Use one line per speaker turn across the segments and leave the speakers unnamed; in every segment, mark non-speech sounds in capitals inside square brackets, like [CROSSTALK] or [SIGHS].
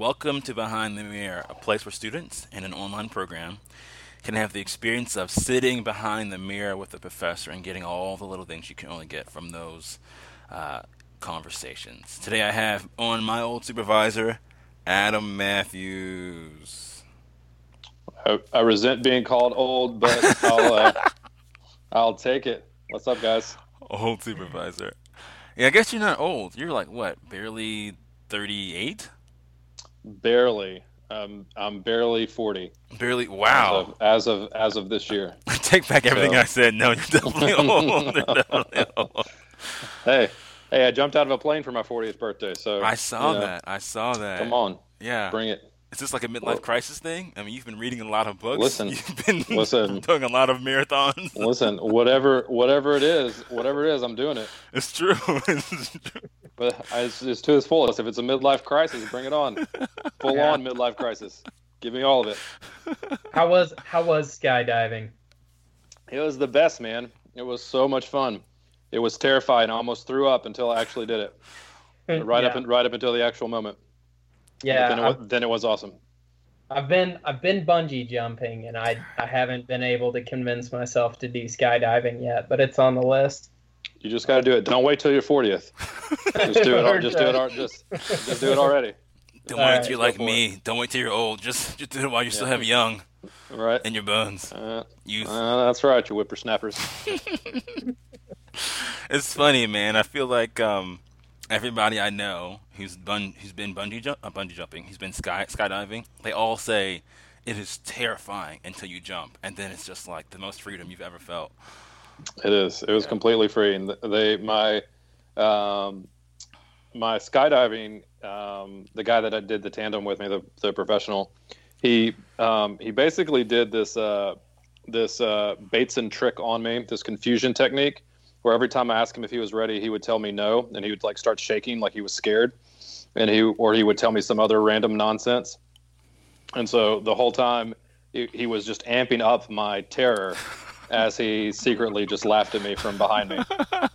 Welcome to Behind the Mirror, a place where students in an online program can have the experience of sitting behind the mirror with a professor and getting all the little things you can only get from those uh, conversations. Today I have on my old supervisor, Adam Mathews.
I, I resent being called old, but I'll uh, [LAUGHS] I'll take it. What's up, guys?
Old supervisor. Yeah, I guess you're not old. You're like what, barely thirty-eight?
Barely. Um, I'm barely 40.
Barely. Wow.
As of as of, as of this year.
I [LAUGHS] take back everything so. I said. No, you're definitely [LAUGHS] [LAUGHS] old. You're definitely
old. Hey, hey! I jumped out of a plane for my 40th birthday. So
I saw you know, that. I saw that.
Come on.
Yeah.
Bring it.
Is this like a midlife well, crisis thing? I mean, you've been reading a lot of books.
Listen, [LAUGHS]
you've been [LAUGHS]
listen,
doing a lot of marathons.
Listen, whatever, whatever it is, whatever it is, I'm doing it.
It's true. [LAUGHS] it's
true. But it's, it's to its fullest. If it's a midlife crisis, bring it on. Full yeah. on midlife crisis. Give me all of
it. How was how was skydiving?
It was the best, man. It was so much fun. It was terrifying. I almost threw up until I actually did it. Right yeah. up and right up until the actual moment.
Yeah.
Then it, was, then it was awesome.
I've been I've been bungee jumping and I I haven't been able to convince myself to do skydiving yet, but it's on the list.
You just got to do it. Don't wait till you're 40th. Just do it. just do it. Just just do it already.
Don't All wait right, till you're like me. It. Don't wait till you're old. Just just do it while you yeah. still have young.
Right.
In your bones.
Uh, Youth. Uh, that's right, you whippersnappers. [LAUGHS]
it's funny, man. I feel like um, everybody I know who's bun- who's been bungee jump- uh, bungee jumping, who's been sky skydiving, they all say it is terrifying until you jump, and then it's just like the most freedom you've ever felt.
It is. It was yeah. completely free, and they my um, my skydiving um, the guy that I did the tandem with me, the, the professional, he um, he basically did this uh, this uh, Bateson trick on me, this confusion technique, where every time I asked him if he was ready, he would tell me no, and he would like start shaking like he was scared, and he or he would tell me some other random nonsense, and so the whole time he, he was just amping up my terror [LAUGHS] as he secretly just laughed at me from behind me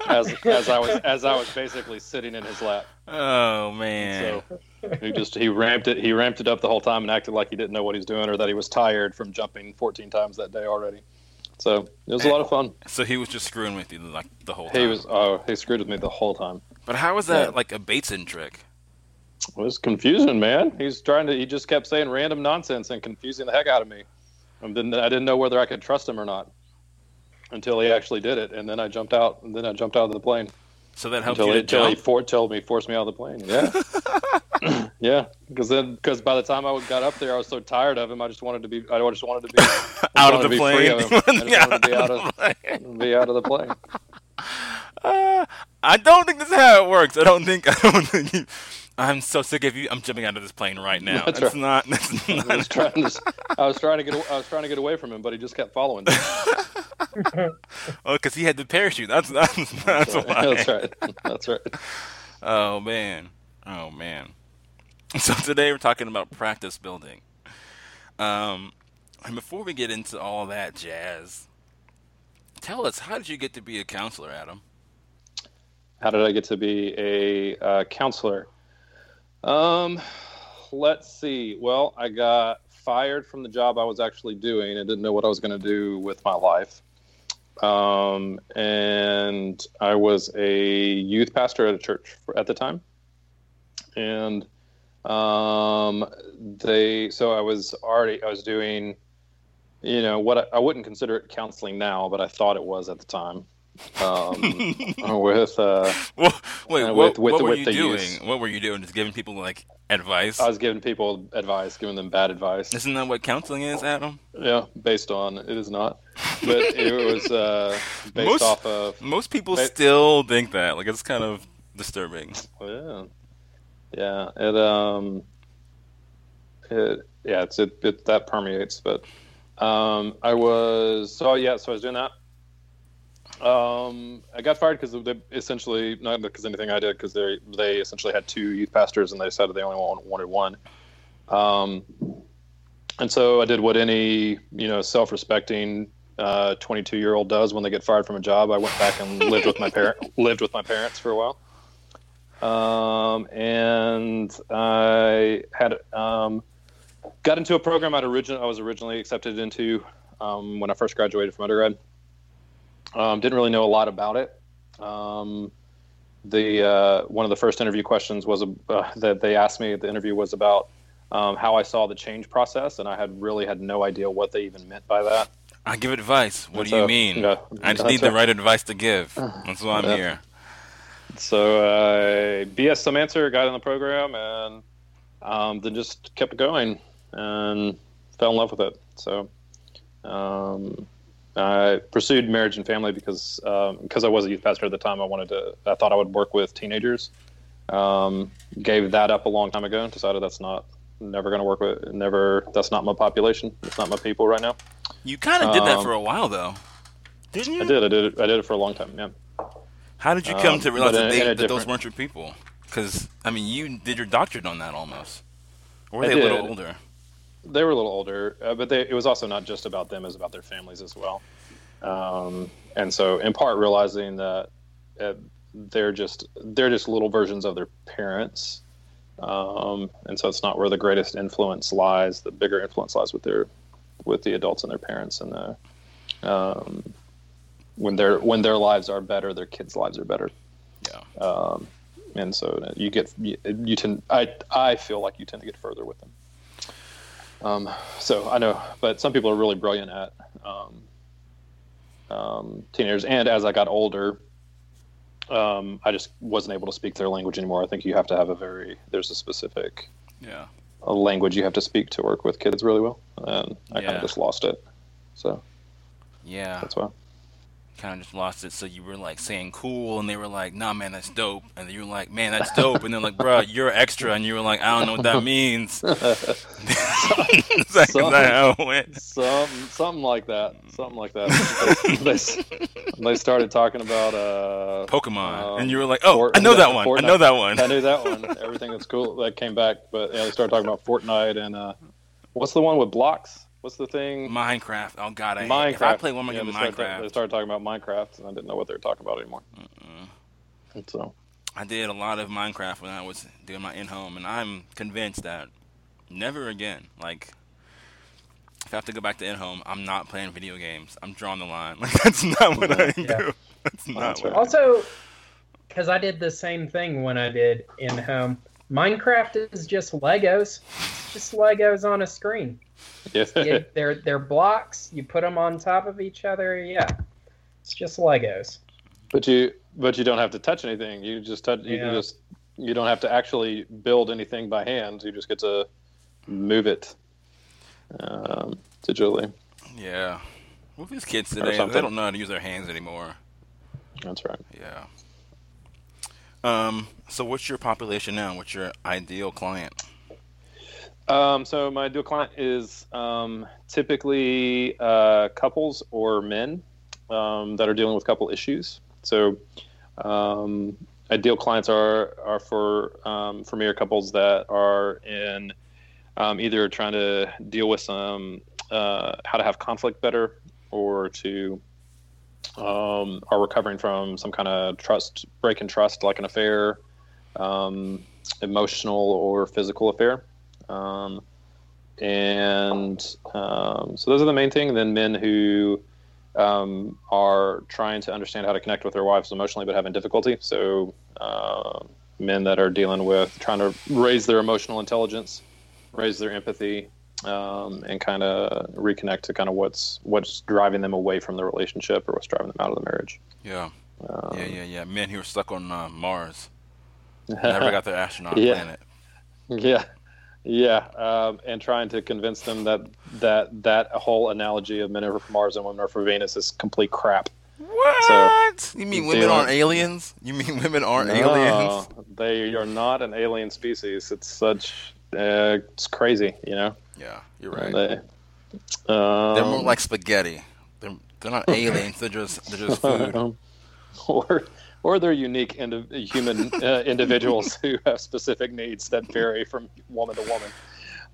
as as I was as I was basically sitting in his lap.
Oh man.
So he just he ramped it he ramped it up the whole time and acted like he didn't know what he's doing or that he was tired from jumping 14 times that day already. So it was a lot of fun.
So he was just screwing with you like the whole time.
He was oh he screwed with me the whole time.
But how was that yeah. like a Bateson trick?
It was confusing, man. He's trying to. He just kept saying random nonsense and confusing the heck out of me. I didn't, I didn't know whether I could trust him or not until he actually did it, and then I jumped out, and then I jumped out of the plane.
So that helped
until
you
he, until he for, told me, forced me out of the plane. Yeah, [LAUGHS] [LAUGHS] yeah. Because then, because by the time I got up there, I was so tired of him. I just wanted to be. I just wanted to be [LAUGHS]
out of the plane. I
yeah, be out of, be out of the plane. [LAUGHS]
Uh, I don't think this is how it works. I don't think. I don't think. You, I'm so sick of you. I'm jumping out of this plane right now. That's, that's right. not. That's not.
I was, trying to, I was trying to get. I was trying to get away from him, but he just kept following.
oh, because he had the parachute. That's that's, that's,
that's
why.
That's right. That's right.
Oh man. Oh man. [LAUGHS] So today we're talking about practice building. Um, and before we get into all that jazz, tell us how did you get to be a counselor, Adam?
How did I get to be a uh, counselor? Um, let's see. Well, I got fired from the job I was actually doing. I didn't know what I was going to do with my life. Um, and I was a youth pastor at a church at the time. And um, they, so I was already, I was doing, you know, what I, I wouldn't consider it counseling now, but I thought it was at the time um, [LAUGHS] [LAUGHS] with uh,
well, wait, uh, with, what, with, what were you doing? Use. What were you doing? Just giving people like advice?
I was giving people advice, giving them bad advice.
Isn't that what counseling is, Adam?
Yeah, based on it is not, but [LAUGHS] it was uh, based
most,
off of.
Most people still think that. Like it's kind of disturbing.
Yeah, yeah. It um, it yeah. It's it, it that permeates, but um, I was so yeah. So I was doing that um, I got fired because they essentially not because anything I did because they they essentially had two youth pastors and they decided they only wanted one. Um, and so I did what any you know self-respecting uh, 22 uh, year old does when they get fired from a job. I went back and lived with my parent [LAUGHS] lived with my parents for a while. Um, and I had um, got into a program I'd origin- I was originally accepted into um, when I first graduated from undergrad. Um, didn't really know a lot about it. Um, the uh, one of the first interview questions was uh, that they asked me at the interview was about um, how I saw the change process, and I had really had no idea what they even meant by that.
I give advice. What
And
do you mean?
yeah,
I just need the
right.
right advice to give. That's why I'm
Yeah.
here.
So I BS some answer, got in the program, and um, then just kept going and fell in love with it. So um, I pursued marriage and family because um, because I was a youth pastor at the time. I wanted to. I thought I would work with teenagers. Um, gave that up a long time ago. and Decided that's not never going to work with. Never. That's not my population. It's not my people right now.
You kind of did that
Um,
for a while, though, didn't you?
I did. I did. It, I did it for a long time. Yeah.
How did you come
Um,
to realize that, they, that those weren't your people? Because I mean, you did your doctorate on that almost. Or were
I
they a little older?
they were a little older, uh, but they, it was also not just about them; it was about their families as well. Um, and so, in part, realizing that uh, they're just they're just little versions of their parents, um, and so it's not where the greatest influence lies. The bigger influence lies with their with the adults and their parents, and the um, when their when their lives are better, their kids' lives are better.
Yeah.
Um, and so you get you, you tend I I feel like you tend to get further with them. Um, so I know, but some people are really brilliant at um, um, teenagers. And as I got older, um, I just wasn't able to speak their language anymore. I think you have to have a very there's a specific
Yeah.
a language you have to speak to work with kids really well, and I kind of just lost it. So
Yeah.
that's why.
Kind of just lost it. So you were like saying cool, and they were like, "Nah, man, that's dope." And you were like, "Man, that's [LAUGHS] dope." And they're like, "Bro, you're extra," and you were like, "I don't know what that means." Is that, that it went?
Something, something like that. Something like that. they, they started talking about uh,
Pokemon,
Um,
and you were like, "Oh,
Fort-
I know that
Fortnite.
one. I know that one."
I knew that one. Everything that's cool that came back, but yeah, they started talking about Fortnite and uh, what's the one with blocks? What's the thing?
Minecraft. Oh God, I
Minecraft.
If I play one more
yeah,
game
they
of
started,
Minecraft,
they started talking about Minecraft, and I didn't know what they were talking about anymore.
Mm-mm.
And so
I did a lot of Minecraft when I was doing my in-home, and I'm convinced that never again. Like, if I have to go back to in-home, I'm not playing video games. I'm drawing the line. [LAUGHS] Like that's not what I
Yeah.
do. That's oh, not
That's
what.
right.
Also, because I did the same thing when I did in home. Minecraft is just Legos. It's just Legos on a screen.
yeah,
You- [LAUGHS] they're they're blocks. You put them on top of each other. Yeah, it's just Legos.
but you but you don't have to touch anything. You just touch. You can
Yeah.
just you don't have to actually build anything by hand. You just get to move it um, digitally.
Yeah. With these kids today, they don't know how to use their hands anymore.
That's right.
Yeah. Um. So, what's your population now? What's your ideal client?
Um, so my ideal client is um, typically uh, couples or men um, that are dealing with couple issues. So um, ideal clients are are for um, for me are couples that are in um, either trying to deal with some uh, how to have conflict better or to um, are recovering from some kind of trust break in trust like an affair um, emotional or physical affair um, and um, so those are the main thing. Then men who um, are trying to understand how to connect with their wives emotionally, but having difficulty. So uh, men that are dealing with trying to raise their emotional intelligence, raise their empathy, um, and kind of reconnect to kind of what's what's driving them away from the relationship or what's driving them out of the marriage.
Yeah.
Um,
Yeah. Yeah. Yeah. Men who are stuck on uh, Mars never got [LAUGHS] the astronaut
Yeah.
planet.
Yeah, yeah, um, and trying to convince them that that that whole analogy of men are from Mars and women are from Venus is complete crap.
What? you mean women aren't aliens? You mean [LAUGHS] women aren't
No,
aliens?
they are not an alien species. It's such uh, it's crazy, you know.
Yeah, you're right.
They, um,
They're more like spaghetti. They're they're not [LAUGHS] aliens. They're just they're just food.
or or they're unique indi- human [LAUGHS] uh, individuals who have specific needs that vary from woman to woman.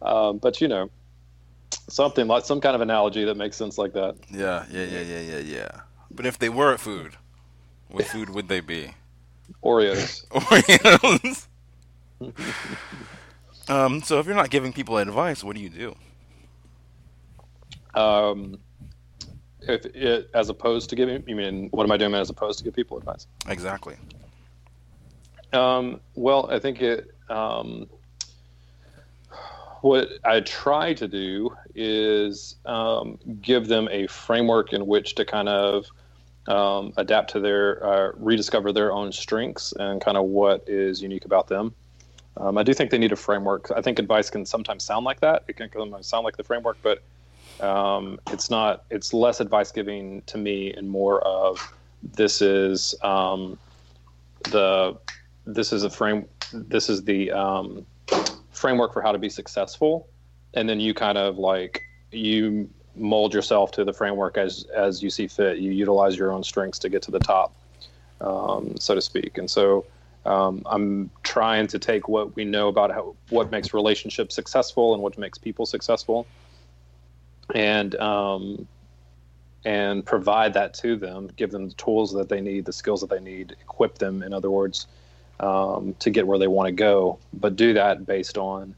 Um, but you know, something like some kind of analogy that makes sense like that.
Yeah, yeah, yeah, yeah, yeah, yeah. But if they were a food, what food would they be?
Oreos. [LAUGHS]
Oreos. [LAUGHS] um, so if you're not giving people advice, what do you do?
Um, if it, as opposed to giving, you mean what am I doing as opposed to give people advice?
Exactly.
Um, well, I think it. Um, what I try to do is um, give them a framework in which to kind of um, adapt to their, uh, rediscover their own strengths and kind of what is unique about them. Um, I do think they need a framework. I think advice can sometimes sound like that. It can sometimes sound like the framework, but um, it's not. It's less advice giving to me and more of this is um, the this is a frame. This is the um, framework for how to be successful, and then you kind of like you mold yourself to the framework as as you see fit. You utilize your own strengths to get to the top, um, so to speak. And so um, I'm trying to take what we know about how what makes relationships successful and what makes people successful, and um, and provide that to them, give them the tools that they need, the skills that they need, equip them, in other words, um, to get where they want to go. But do that based on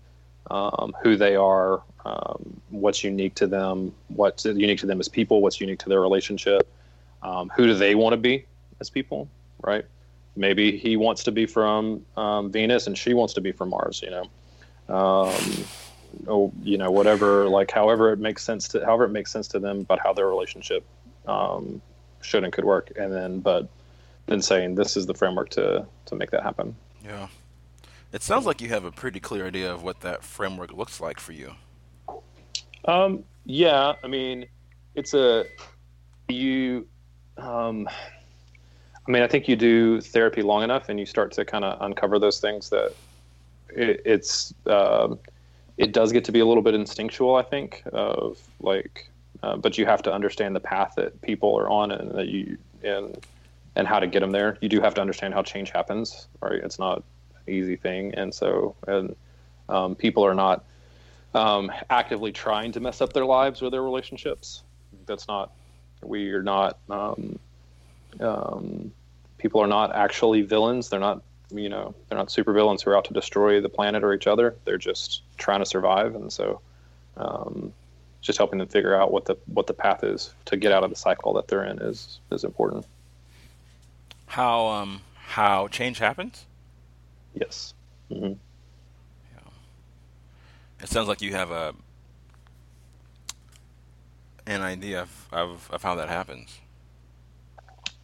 um, who they are, um, what's unique to them, what's unique to them as people, what's unique to their relationship, um, who do they want to be as people, right? Maybe he wants to be from um, Venus and she wants to be from Mars, you know. Oh, you know, whatever, like however it makes sense to, however it makes sense to them about how their relationship um, should and could work, and then, but then saying this is the framework to to make that happen.
Yeah. It sounds like you have a pretty clear idea of what that framework looks like for you.
Um, yeah, I mean, it's a you. Um, I mean, I think you do therapy long enough, and you start to kind of uncover those things that it, it's. Um, it does get to be a little bit instinctual, I think, of like, uh, but you have to understand the path that people are on, and that you and and how to get them there. You do have to understand how change happens, right? It's not an easy thing, and so and um, people are not um, actively trying to mess up their lives or their relationships. That's not. We are not. Um, um, people are not actually villains. They're not. You know, they're not super villains who are out to destroy the planet or each other. They're just trying to survive, and so um, just helping them figure out what the what the path is to get out of the cycle that they're in is is important.
How um how change happens?
Yes. Mm-hmm. Yeah.
It sounds like you have a an idea of, of, of how that happens.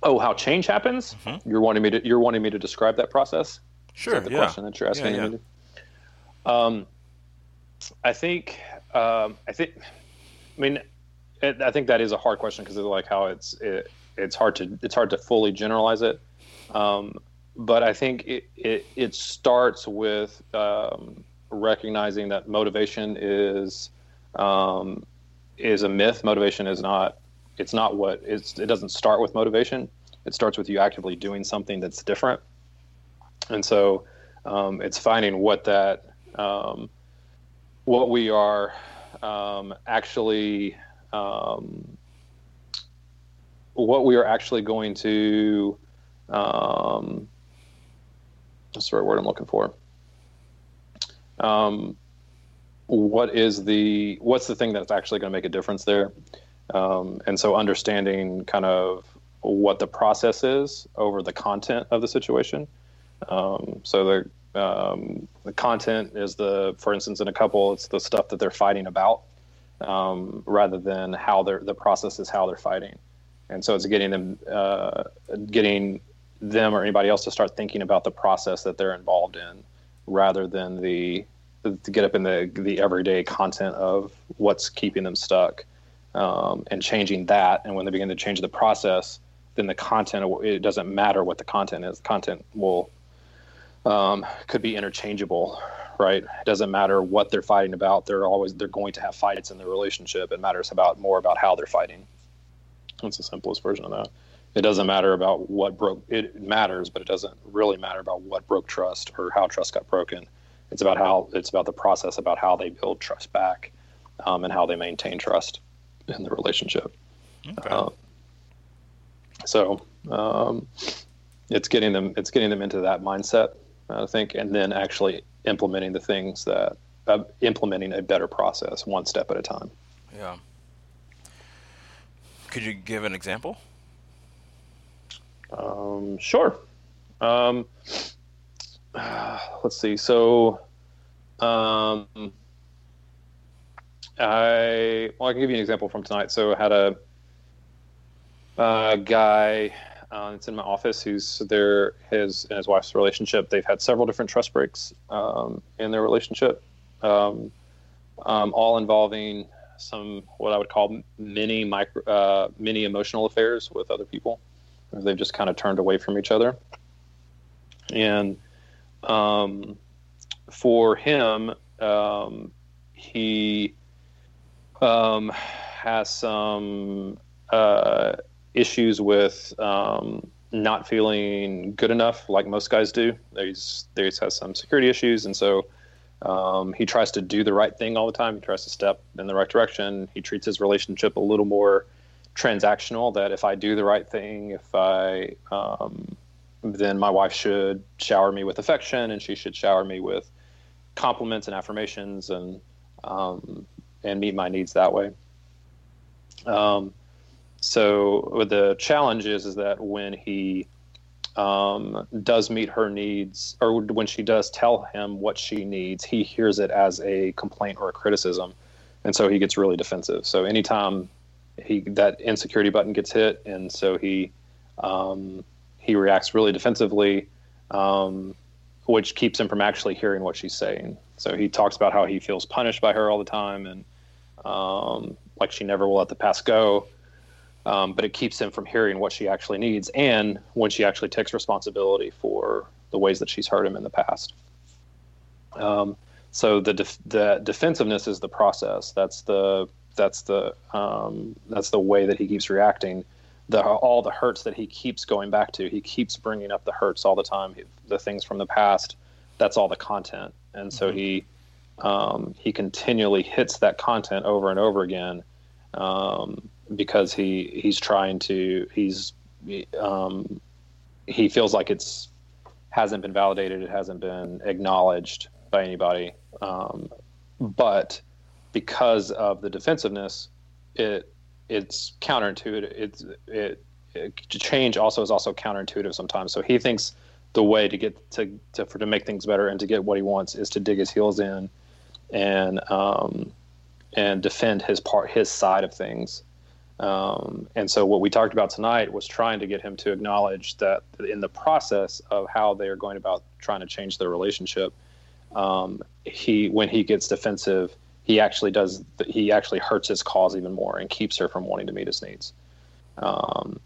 Oh, how change happens?
Mm-hmm.
You're wanting me to you're wanting me to describe that process?
Sure.
Is that the
yeah.
question that you're asking
Yeah, yeah.
me? to- Um, I think um, I think I mean it, I think that is a hard question because of like how it's it, it's hard to it's hard to fully generalize it. Um, but I think it, it, it starts with um, recognizing that motivation is um, is a myth. Motivation is not it's not what it's it doesn't start with motivation. It starts with you actively doing something that's different. And so um, it's finding what that um, what we are um, actually um, what we are actually going to um, what's the right word I'm looking for? Um, what is the what's the thing that's actually going to make a difference there? Um, and so understanding kind of what the process is over the content of the situation. Um, so the um, the content is the, for instance, in a couple, it's the stuff that they're fighting about, um, rather than how they're the process is how they're fighting, and so it's getting them uh, getting them or anybody else to start thinking about the process that they're involved in, rather than the to get up in the the everyday content of what's keeping them stuck, um, and changing that. And when they begin to change the process, then the content it doesn't matter what the content is. The content will um, could be interchangeable, right? It doesn't matter what they're fighting about. They're always they're going to have fights in their relationship. It matters about more about how they're fighting. That's the simplest version of that. It doesn't matter about what broke. It matters, but it doesn't really matter about what broke trust or how trust got broken. It's about how it's about the process about how they build trust back, um, and how they maintain trust in the relationship.
Okay.
Uh, so, um, it's getting them it's getting them into that mindset, I think, and then actually implementing the things that uh, implementing a better process one step at a time.
Yeah. Could you give an example?
Um, sure. Um, uh, [SIGHS] let's see. So, um, I well, I can give you an example from tonight. So, I had a, a guy uh, that's in my office who's there. His and his wife's relationship. They've had several different trust breaks um, in their relationship, um, um, all involving some what I would call mini micro, uh, mini emotional affairs with other people. They've just kind of turned away from each other. And um, for him, um, he um, has some uh, issues with um, not feeling good enough, like most guys do. He's, he has some security issues, and so um, he tries to do the right thing all the time. He tries to step in the right direction. He treats his relationship a little more transactional. That if I do the right thing, if I um, then my wife should shower me with affection, and she should shower me with compliments and affirmations, and um, and meet my needs that way. Um, so the challenge is is that when he um, does meet her needs, or when she does tell him what she needs, he hears it as a complaint or a criticism, and so he gets really defensive. So anytime he that insecurity button gets hit, and so he um, he reacts really defensively, um, which keeps him from actually hearing what she's saying. So he talks about how he feels punished by her all the time, and um, like she never will let the past go um, but it keeps him from hearing what she actually needs and when she actually takes responsibility for the ways that she's hurt him in the past. Um, so the def- the defensiveness is the process. That's the that's the um, that's the way that he keeps reacting. The all the hurts that he keeps going back to. He keeps bringing up the hurts all the time. The things from the past. That's all the content, and so mm-hmm. he um, he continually hits that content over and over again. Um, because he he's trying to he's um, he feels like it's hasn't been validated, it hasn't been acknowledged by anybody. Um, but because of the defensiveness, it it's counterintuitive. It's it, it change also is also counterintuitive sometimes. So he thinks the way to get to to for to make things better and to get what he wants is to dig his heels in and um, and defend his part his side of things. Um, and so, what we talked about tonight was trying to get him to acknowledge that in the process of how they are going about trying to change their relationship, um, he when he gets defensive, he actually does he actually hurts his cause even more and keeps her from wanting to meet his needs, um,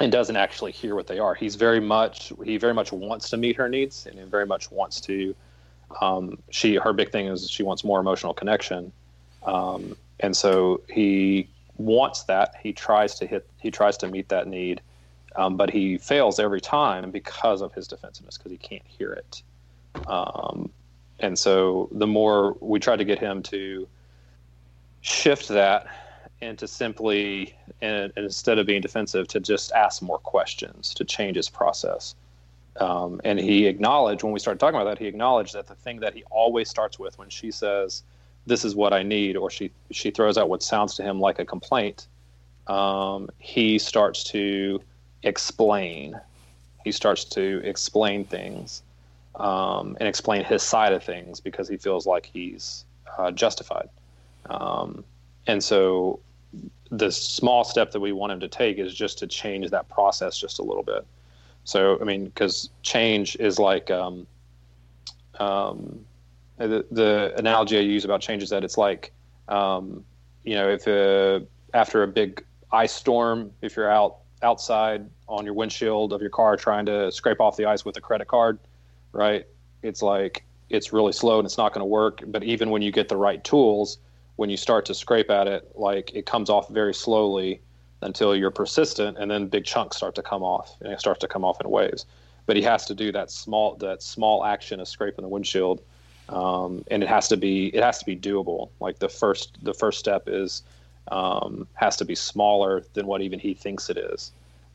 and doesn't actually hear what they are. He's very much he very much wants to meet her needs and he very much wants to. Um, she her big thing is she wants more emotional connection, um, and so he wants that. He tries to hit. He tries to meet that need, um, but he fails every time because of his defensiveness because he can't hear it. Um, and so the more we try to get him to shift that and to simply and, and instead of being defensive to just ask more questions to change his process um, and he acknowledged when we started talking about that he acknowledged that the thing that he always starts with when she says this is what I need, or she she throws out what sounds to him like a complaint, um, he starts to explain. He starts to explain things um, and explain his side of things because he feels like he's uh, justified. Um, and so, the small step that we want him to take is just to change that process just a little bit. So, I mean, because change is like um, um, the, the analogy I use about change is that it's like, um, you know, if uh, after a big ice storm, if you're out outside on your windshield of your car trying to scrape off the ice with a credit card, right? It's like it's really slow and it's not going to work. But even when you get the right tools, when you start to scrape at it, like it comes off very slowly until you're persistent, and then big chunks start to come off, and it starts to come off in waves. But he has to do that small that small action of scraping the windshield um, and it has to be it has to be doable. Like the first the first step is um, has to be smaller than what even he thinks it is,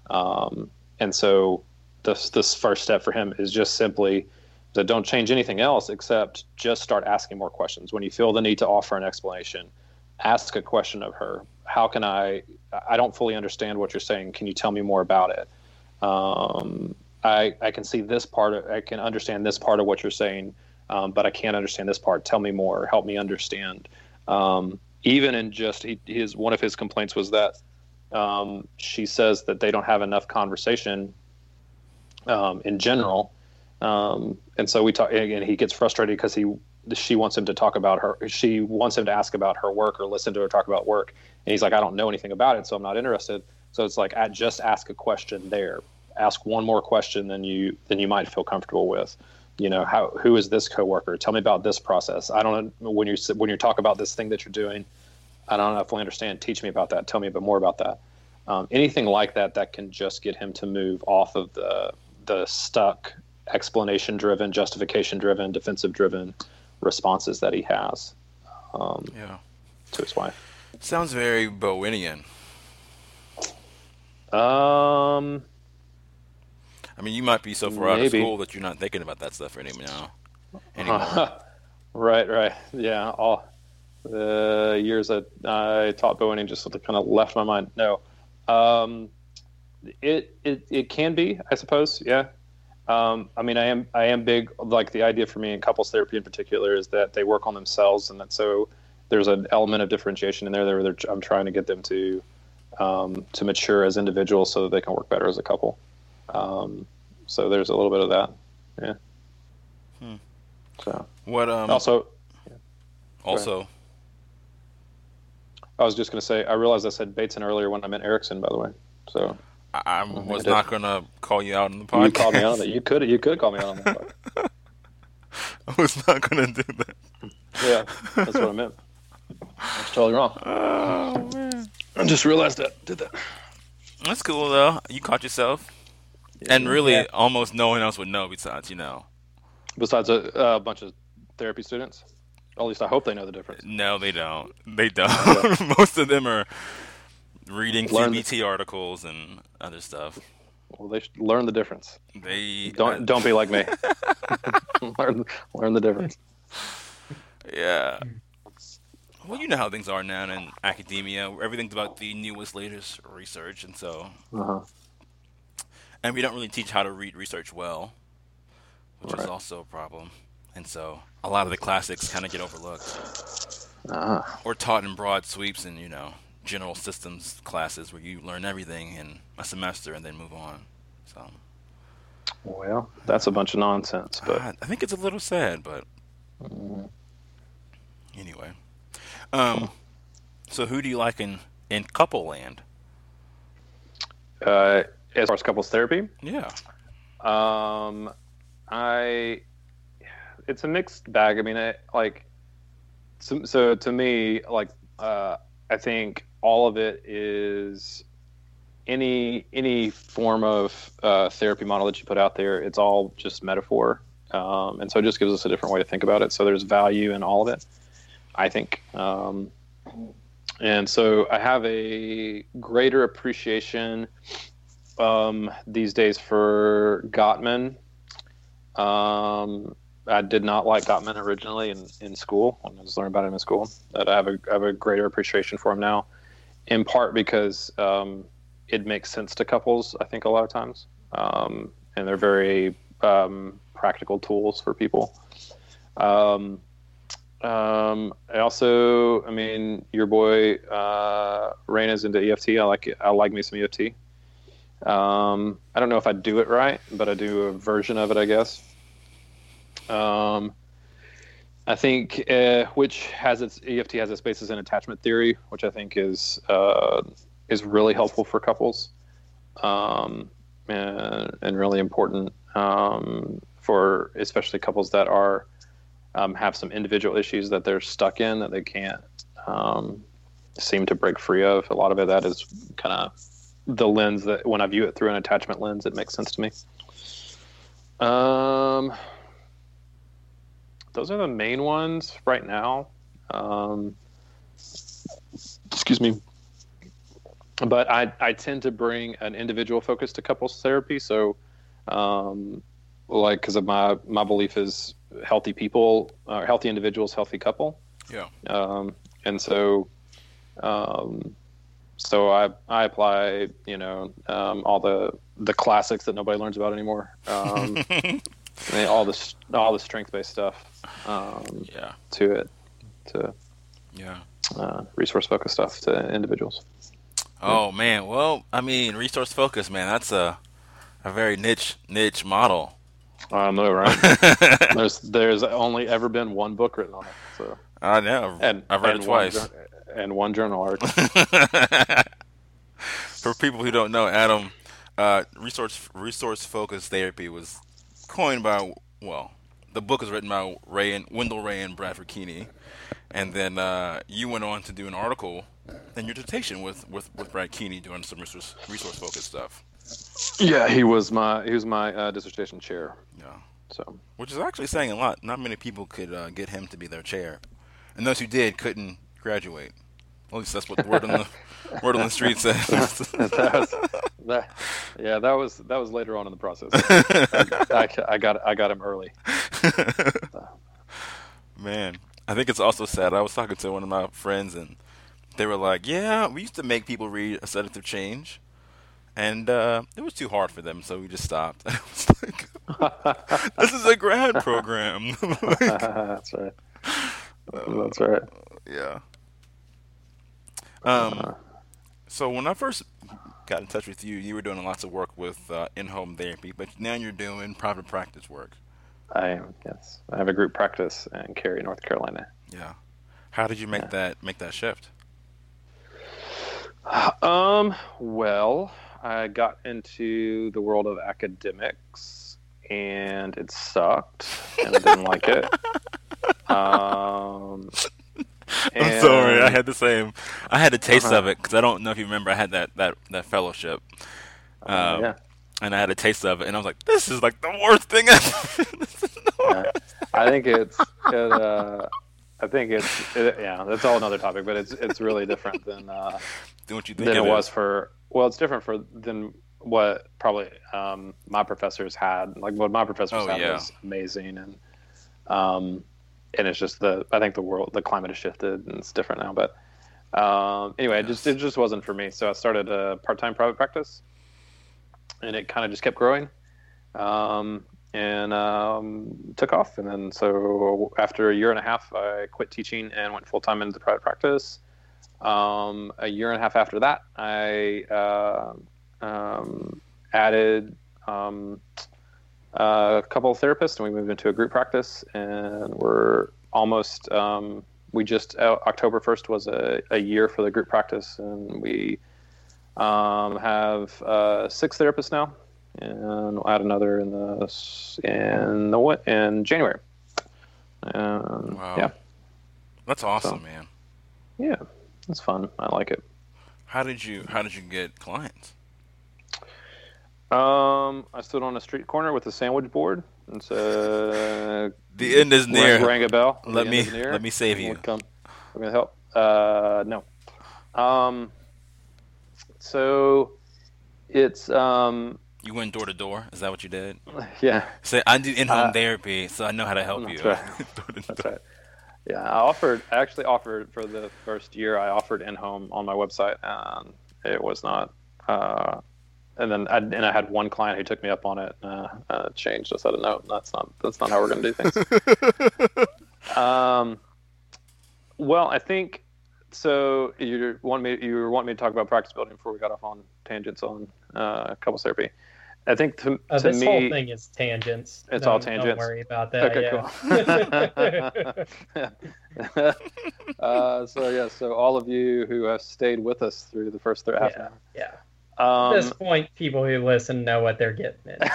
um, and so this this first step for him is just simply that don't change anything else except just start asking more questions. When you feel the need to offer an explanation, ask a question of her. How can I? I don't fully understand what you're saying. Can you tell me more about it? Um, I I can see this part. Of, I can understand this part of what you're saying, um, but I can't understand this part. Tell me more. Help me understand. Um, even in just he, his one of his complaints was that um, she says that they don't have enough conversation um, in general, um, and so we talk. And he gets frustrated because he she wants him to talk about her. She wants him to ask about her work or listen to her talk about work, and he's like, I don't know anything about it, so I'm not interested. So it's like, just ask a question there. Ask one more question than you than you might feel comfortable with. You know, how who is this coworker? Tell me about this process. I don't know when you when you talk about this thing that you're doing. I don't know if I understand. Teach me about that. Tell me a bit more about that. Um, anything like that that can just get him to move off of the the stuck explanation driven, justification driven, defensive driven responses that he has um,
Yeah.
to his wife.
Sounds very Bowenian.
Um,
I mean, you might be so far out of school that you're not thinking about that stuff anymore. Anymore. [LAUGHS]
right, right, yeah. All the years that I taught Bowen just kind of left my mind. No, um, it it it can be, I suppose. Yeah. Um, I mean, I am I am big. Like the idea for me in couples therapy in particular is that they work on themselves, and that so there's an element of differentiation in there. They're, I'm trying to get them to um, to mature as individuals so that they can work better as a couple. Um, so there's a little bit of that. Yeah.
Hmm.
So
what um
also,
also
I was just going to say, I realized I said Bateson earlier when I meant Erickson, by the way. So
I, I
I
was not gonna call you out on the podcast.
you called me out on that. You could you could call me out on that.
I was not gonna do that.
yeah, that's what I meant. I was totally wrong. [SIGHS]
Oh man.
I just realized that. Did that.
That's cool though. You caught yourself. and really almost no one else would know besides, you know.
Besides a, a bunch of therapy students, at least I hope they know the difference.
No, they don't. They don't. [LAUGHS] Most of them are reading
Learn-
CBT articles and other stuff.
Well, they should learn the difference.
They
Don't don't be like me. [LAUGHS] [LAUGHS] learn learn the difference.
Yeah. Well, you know how things are now in academia. Everything's about the newest, latest research, and so,
Uh-huh.
and we don't really teach how to read research well, which is also a problem. And so, a lot of the classics kind of get overlooked
Ah,
or taught in broad sweeps and you know general systems classes where you learn everything in a semester and then move on. So,
well, that's a bunch of nonsense. But
I, I think it's a little sad, but anyway. Um, so who do you like in in couple land?
uh, as far as couples therapy,
Yeah.
Um, I, it's a mixed bag. I mean, I, like, so, so to me, like, uh, I think all of it is any any form of uh, therapy model that you put out there. It's all just metaphor, um, and so it just gives us a different way to think about it. So there's value in all of it, I think. Um, and so I have a greater appreciation um, these days for Gottman. Um, I did not like Gottman originally in, in school. when I was learning about him in school. But I have a I have a greater appreciation for him now, in part because um, it makes sense to couples. I think a lot of times, um, and they're very um, practical tools for people. Um, um, I also, I mean, your boy uh, Raina's into EFT. I like it. I like me some EFT. Um, I don't know if I do it right, but I do a version of it, I guess. Um, I think uh, which has its EFT has its basis in attachment theory, which I think is uh, is really helpful for couples, um, and, and really important um, for especially couples that are um, have some individual issues that they're stuck in that they can't um, seem to break free of. A lot of it that is kind of the lens that when I view it through an attachment lens, it makes sense to me. Um, those are the main ones right now. Um, excuse me. But I, I tend to bring an individual focus to couples therapy. So Um, like because of my my belief is healthy people, or healthy individuals, healthy couple.
Yeah.
Um, and so, um, so I I apply you know um, all the the classics that nobody learns about anymore. Um, [LAUGHS] all the all the strength based stuff. Um,
yeah.
To it, to
Yeah.
uh, resource focused stuff to individuals.
Oh man, well, I mean, resource focus, man. That's a a very niche niche model.
I know, right? [LAUGHS] there's there's only ever been one book written on it. So
I know.
and
I've read
and
it twice.
jour- and one journal article. [LAUGHS]
For people who don't know, Adam, uh, resource resource focused therapy was coined by well, the book was written by Ray and Wendell Ray and Bradford Keeney, and then uh, you went on to do an article in your dissertation with with with Brad Keeney doing some resource resource focused stuff.
yeah, he was my he was my uh, dissertation chair.
Yeah.
So
Which is actually saying a lot. Not many people could uh, get him to be their chair, and those who did couldn't graduate. At least that's what the word on the [LAUGHS] word on the street says. [LAUGHS]
that was, that, yeah, that was that was later on in the process. [LAUGHS] I, I, I got I got him early. [LAUGHS]
Man, I think it's also sad. I was talking to one of my friends, and they were like, "Yeah, we used to make people read Aesthetics of Change, and uh, it was too hard for them, so we just stopped." [LAUGHS] I was like, [LAUGHS] "This is a grad program." Like,
That's right. That's right.
yeah. Um. So when I first got in touch with you, you were doing lots of work with uh, in-home therapy, but now you're doing private practice work.
I. Yes, I have a group practice in Cary, North Carolina.
Yeah. How did you make
Yeah.
that make that shift? [SIGHS]
Um. Well, I got into the world of academics, and it sucked, and I didn't like it. [LAUGHS] Um.
I'm sorry, I had the same. I had a taste
Uh-huh.
of it because I don't know if you remember. I had that that that fellowship, um,
Uh, yeah.
And I had a taste of it, and I was like, "This is like the worst thing ever." [LAUGHS] This is the
Yeah. I think it's it, uh, I think it's it, yeah that's all another topic but it's it's really different than uh,
Do what you think
than it
it
was for well it's different for than what probably um, my professors had like what my professors
Oh,
had
yeah.
was amazing and um and it's just the I think the world the climate has shifted and it's different now but um, anyway it just it just wasn't for me so I started a part time private practice and it kind of just kept growing um, and um, took off. And then so after a year and a half, I quit teaching and went full time into private practice. Um, a year and a half after that, I uh, um, added um, a couple of therapists, and we moved into a group practice. And we're almost um, we just uh, October first was a, a year for the group practice, and we um, have uh, six therapists now and we'll add another in the in the what in January. Um,
Wow.
Yeah,
That's awesome,
So-
man.
yeah, it's fun. I like it.
How did you How did you get clients?
Um, I stood on a street corner with a sandwich board and said, [LAUGHS]
The end is near.
Rang, rang a bell.
Let me
end is near.
let me save you.
Come, we're gonna help. Uh, no. Um, so it's um,
You went door to door. Is that what you did? [LAUGHS]
yeah.
So I do in home
Uh,
therapy, so I know how to help
that's
you.
right. [LAUGHS]
Door to
That's
door.
right. Yeah, I offered. I actually offered for the first year. I offered in home on my website, and it was not. Uh, and then I, and I had one client who took me up on it. Uh, uh, changed. I said, no, that's not. That's not how we're going to do things. [LAUGHS] um, well, I think so. You want me? You want me to talk about practice building before we got off on tangents on uh, couples therapy? I think to,
Uh,
to
this
me,
whole thing is tangents.
It's all tangents.
Don't worry about that.
Okay,
yeah.
cool. [LAUGHS] [LAUGHS] uh, so yeah, so all of you who have stayed with us through the first third half
yeah. Yeah.
an hour.
At this point, people who listen know what they're getting into.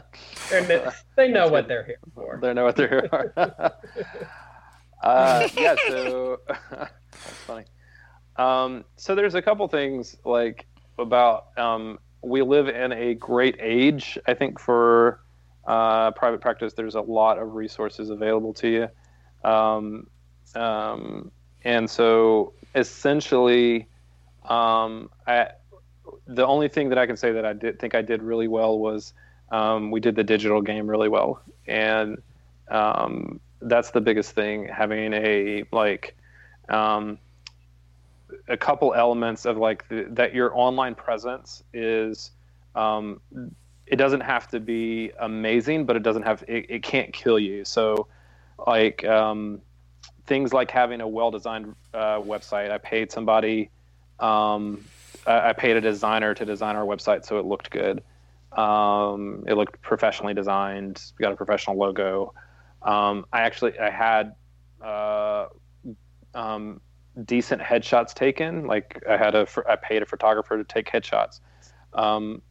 [LAUGHS] They're, they know what they're here for.
they know what they're here. Uh, yeah, so [LAUGHS] that's funny. Um, so there's a couple things like about um, we live in a great age. I think for uh, private practice, there's a lot of resources available to you, um, um, and so essentially, um, I, the only thing that I can say that I did think I did really well was um, we did the digital game really well, and that's the biggest thing. Having a like um, a couple elements of like the, that your online presence is. Um, it doesn't have to be amazing, but it doesn't have it, it can't kill you. So, like um, things like having a well-designed uh, website. I paid somebody um, I paid a designer to design our website so it looked good. Um, it looked professionally designed. We got a professional logo. Um, I actually I had uh, um, decent headshots taken. Like I had a I paid a photographer to take headshots. Um,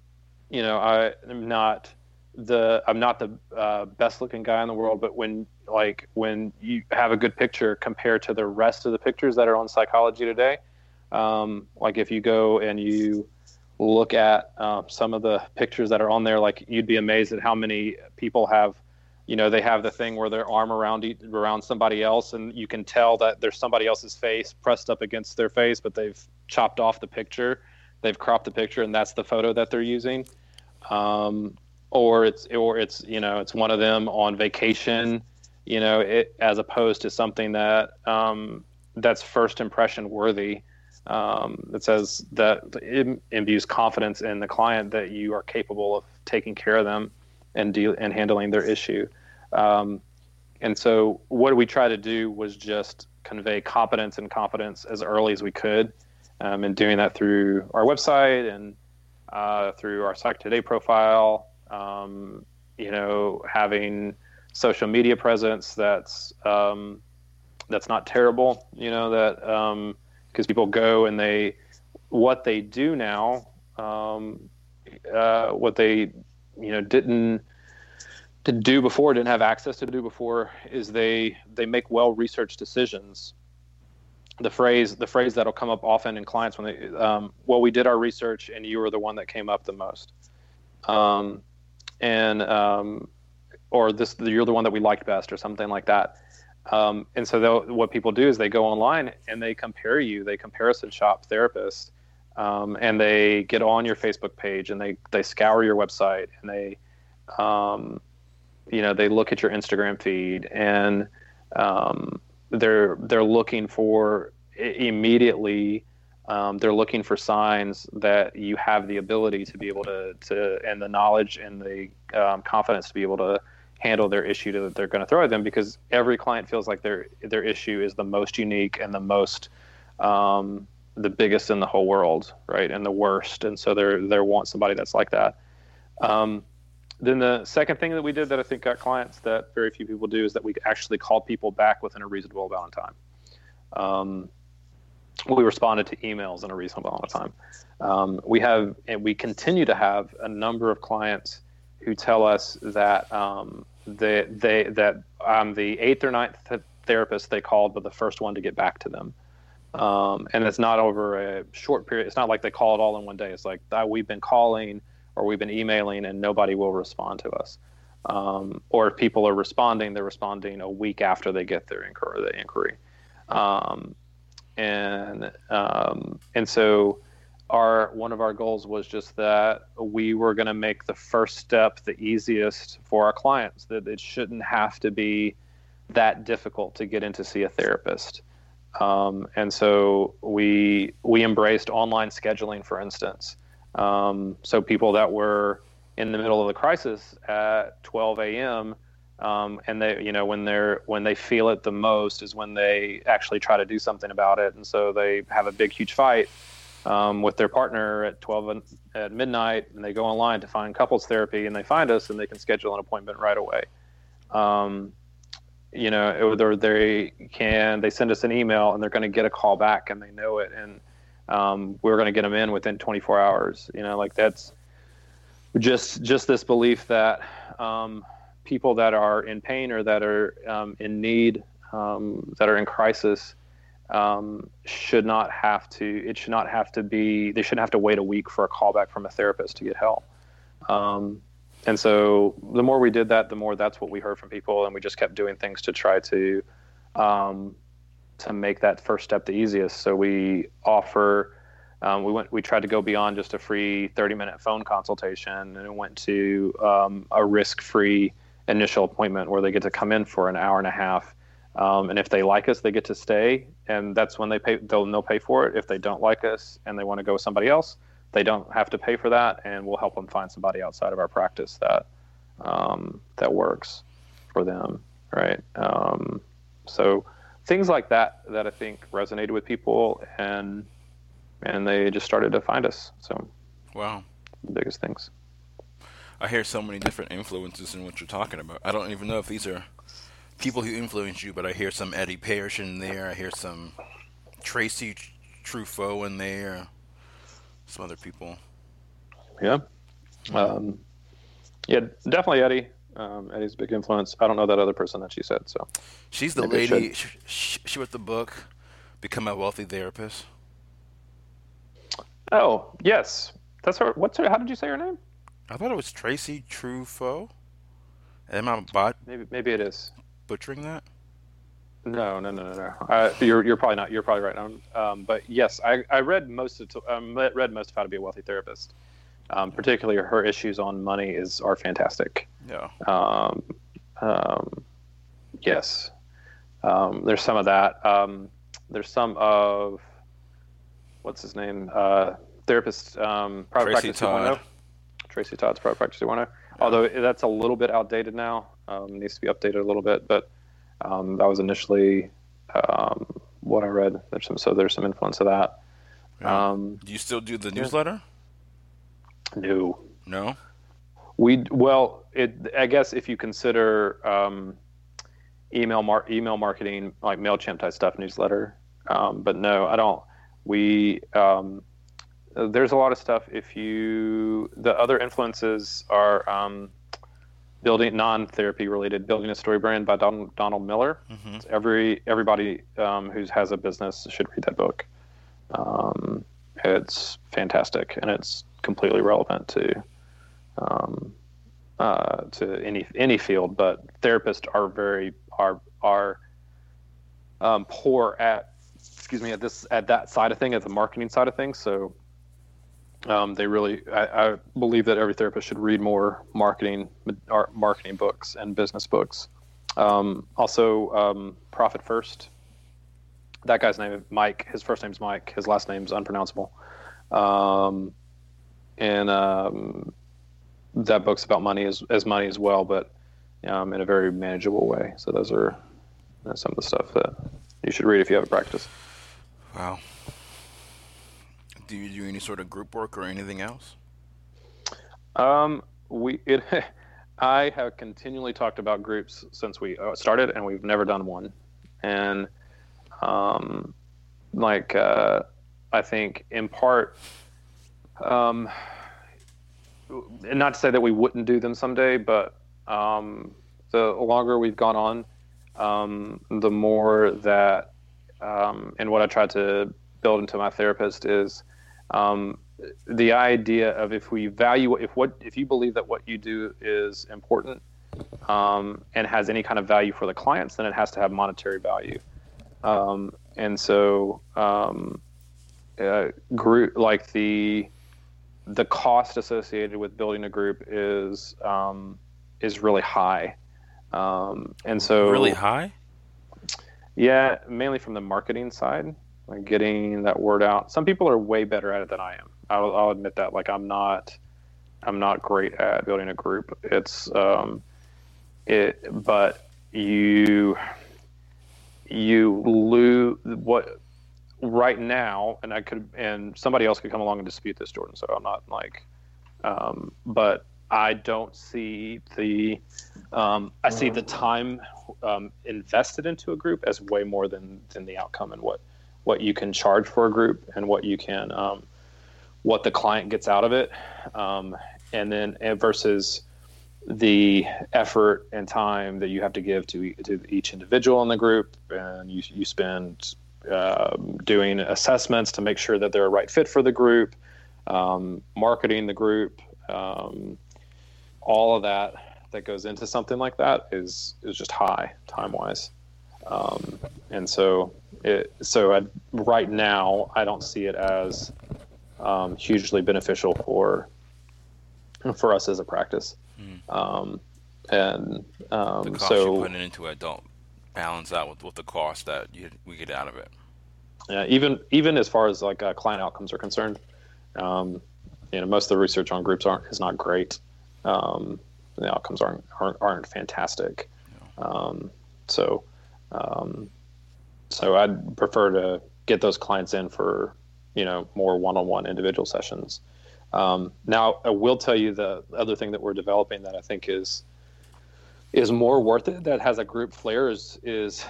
you know, I am not the I'm not the uh, best looking guy in the world, but when like when you have a good picture compared to the rest of the pictures that are on psychology today, um, like if you go and you look at uh, some of the pictures that are on there, like you'd be amazed at how many people have, you know, they have the thing where their arm around around somebody else, and you can tell that there's somebody else's face pressed up against their face, but they've chopped off the picture, they've cropped the picture, and that's the photo that they're using. Um, or it's or it's you know it's one of them on vacation, you know, it, as opposed to something that um, that's first impression worthy. Um, that says that imbues confidence in the client that you are capable of taking care of them and deal and handling their issue. Um, and so, what we try to do was just convey competence and confidence as early as we could, um, and doing that through our website and uh, through our Psych Today profile. Um, you know, having social media presence that's um, that's not terrible. You know that um, because people go and they what they do now, um, uh, what they you know didn't do before, didn't have access to do before, is they they make well researched decisions. The phrase the phrase that'll come up often in clients when they um, well we did our research and you were the one that came up the most, um, and um, or this you're the one that we liked best or something like that. Um, and so what people do is they go online and they compare you, they comparison shop therapists, um, and they get on your Facebook page and they they scour your website and they, um, you know, they look at your Instagram feed and um, they're they're looking for immediately. Um, they're looking for signs that you have the ability to be able to, to and the knowledge and the um, confidence to be able to handle their issue that they're going to throw at them because every client feels like their their issue is the most unique and the most um, the biggest in the whole world, right, and the worst, and so they're they want somebody that's like that. Then the second thing that we did that I think got clients that very few people do is that we actually called people back within a reasonable amount of time. Um, we responded to emails in a reasonable amount of time. Um, we have and we continue to have a number of clients who tell us that um, they, they that I'm the eighth or ninth th- therapist they called, but the first one to get back to them. Um, and it's not over a short period. It's not like they call it all in one day. It's like uh, we've been calling or we've been emailing and nobody will respond to us. Um, or if people are responding, they're responding a week after they get their inquiry. The inquiry. Um, and um, and so our one of our goals was just that we were going to make the first step the easiest for our clients that it shouldn't have to be that difficult to get in to see a therapist um, and so we we embraced online scheduling for instance um, so people that were in the middle of the crisis at 12 a.m um, and they you know when they're when they feel it the most is when they actually try to do something about it and so they have a big huge fight um, with their partner at 12 at midnight, and they go online to find couples therapy, and they find us, and they can schedule an appointment right away. Um, you know, or they can they send us an email, and they're going to get a call back, and they know it, and um, we're going to get them in within 24 hours. You know, like that's just just this belief that um, people that are in pain or that are um, in need, um, that are in crisis um, should not have to. It should not have to be. They shouldn't have to wait a week for a callback from a therapist to get help. Um, and so the more we did that, the more that's what we heard from people, and we just kept doing things to try to to make that first step the easiest. So we offer Um, we went. We tried to go beyond just a free 30-minute phone consultation, and went to um, a risk-free initial appointment where they get to come in for an hour and a half. Um, and if they like us, they get to stay, and that's when they pay. They'll they'll pay for it. If they don't like us and they want to go with somebody else, they don't have to pay for that, and we'll help them find somebody outside of our practice that um, that works for them. Right. Um, so things like that that I think resonated with people, and and they just started to find us. So,
wow,
the biggest things.
I hear so many different influences in what you're talking about. I don't even know if these are people who influence you, but I hear some Eddie Parrish in there. I hear some Tracy Truffo in there. Some other people.
Yeah. Um, yeah, definitely Eddie. Um, Eddie's a big influence. I don't know that other person that she said. So
she's the Maybe lady. She, she, she wrote the book, "Become a Wealthy Therapist."
Oh yes, that's her. What's her? How did you say her name?
I thought it was Tracy Truffo. Am I bot?
Maybe maybe it is.
Butchering that?
No, no, no, no, no. Uh, you're you're probably not. You're probably right. Um, um, but yes, I, I read most of um, read most of How to Be a Wealthy Therapist. Um, particularly her issues on money is are fantastic.
Yeah.
Um, um, yes. Um, there's some of that. Um, there's some of what's his name? Uh, therapist, um, private Tracy practice Todd. Tracy Todd's private practice 2.0. Yeah. Although that's a little bit outdated now, um, needs to be updated a little bit. But um, that was initially um, what I read. There's some, so there's some influence of that.
Yeah. Um, do you still do the newsletter?
No.
No.
We well, it. I guess if you consider um, email mar- email marketing like Mailchimp type stuff, newsletter. Um, but no, I don't we um, there's a lot of stuff. If you the other influences are um, building non-therapy related, building a story brand by Donald, Donald Miller. Mm-hmm. Every everybody um, who has a business should read that book. Um, it's fantastic and it's completely relevant to um, uh, to any any field. But therapists are very are are um, poor at excuse me, at this at that side of thing, at the marketing side of things. So um, they really, I, I, believe that every therapist should read more marketing, marketing books and business books. Um, also, um, Profit First. That guy's name is Mike. His first name's Mike. His last name's unpronounceable. And um, that book's about money as, as money as well, but um, in a very manageable way. So those are some of the stuff that you should read if you have a practice.
Wow. Do you do any sort of group work or anything else?
Um, we it. [LAUGHS] I have continually talked about groups since we uh, started, and we've never done one. And um, like uh, I think in part, um, not to say that we wouldn't do them someday, but um, the longer we've gone on, um, the more that um, and what I try to build into my therapist is um, the idea of if we value if what if you believe that what you do is important um, and has any kind of value for the clients, then it has to have monetary value. And so, uh, group like the the cost associated with building a group is um, is really high. Um, and so
really high
yeah, mainly from the marketing side, like getting that word out. Some people are way better at it than I am. I'll, I'll admit that. Like I'm not, I'm not great at building a group. It's, um, it, but you, you lose what right now, and I could, and somebody else could come along and dispute this, Jordan. So I'm not like, um, but I don't see the um, I see the time um, invested into a group as way more than than the outcome and what what you can charge for a group and what you can um, what the client gets out of it, um, and then versus the effort and time that you have to give to, to each individual in the group, and you you spend uh, doing assessments to make sure that they're a right fit for the group, um, marketing the group. Um, all of that that goes into something like that is is just high time wise, um, and so it so I, right now I don't see it as um, hugely beneficial for for us as a practice.
Mm.
Um, and um,
The cost
so
you're putting into it don't balance out with, with the cost that you, we get out of it.
Yeah, even even as far as like uh, client outcomes are concerned, um, you know, most of the research on groups aren't is not great. Um, the outcomes aren't aren't, aren't fantastic. Um, so, um, so I'd prefer to get those clients in for you know more one-on-one individual sessions. Um, now, I will tell you the other thing that we're developing that I think is is more worth it that has a group flair is is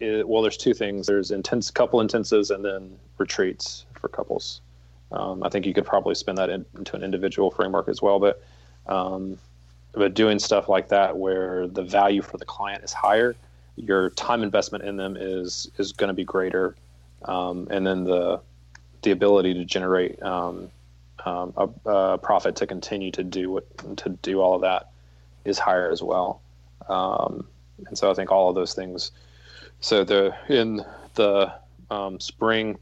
well, there's two things. There's intense couple intensives and then retreats for couples. Um, I think you could probably spin that in, into an individual framework as well, but um, but doing stuff like that where the value for the client is higher, your time investment in them is is going to be greater, um, and then the the ability to generate um, um, a, a profit to continue to do what to do all of that is higher as well. Um, and so I think all of those things so the in the um, spring,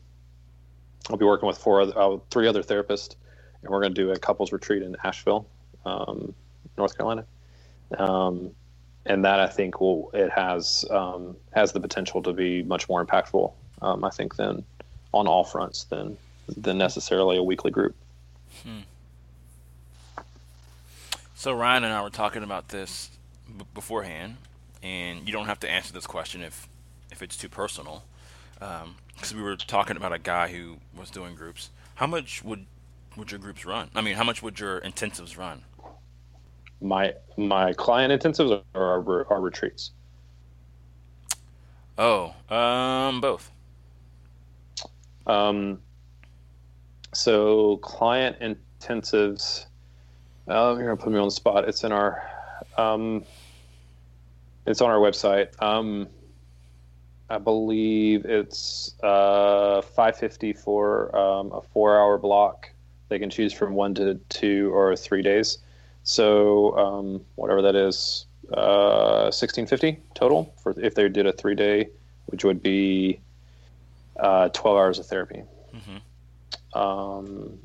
I'll be working with four other, uh, three other therapists, and we're going to do a couples retreat in Asheville, um, North Carolina. Um, and that I think will it has um, has the potential to be much more impactful. Um, I think than on all fronts than than necessarily a weekly group.
So Ryan and I were talking about this b- beforehand, and you don't have to answer this question if if it's too personal, because we were talking about a guy who was doing groups. How much would would your groups run? I mean, how much would your intensives run?
My my client intensives are our, our retreats.
Oh, um, both.
Um, so client intensives. Uh, you're gonna put me on the spot. It's in our, um, it's on our website. Um, I believe it's uh, 550 for um, a four-hour block. They can choose from one to two or three days. So um, whatever that is, uh, 1650 total for if they did a three-day, which would be uh, 12 hours of therapy.
hmm
Um,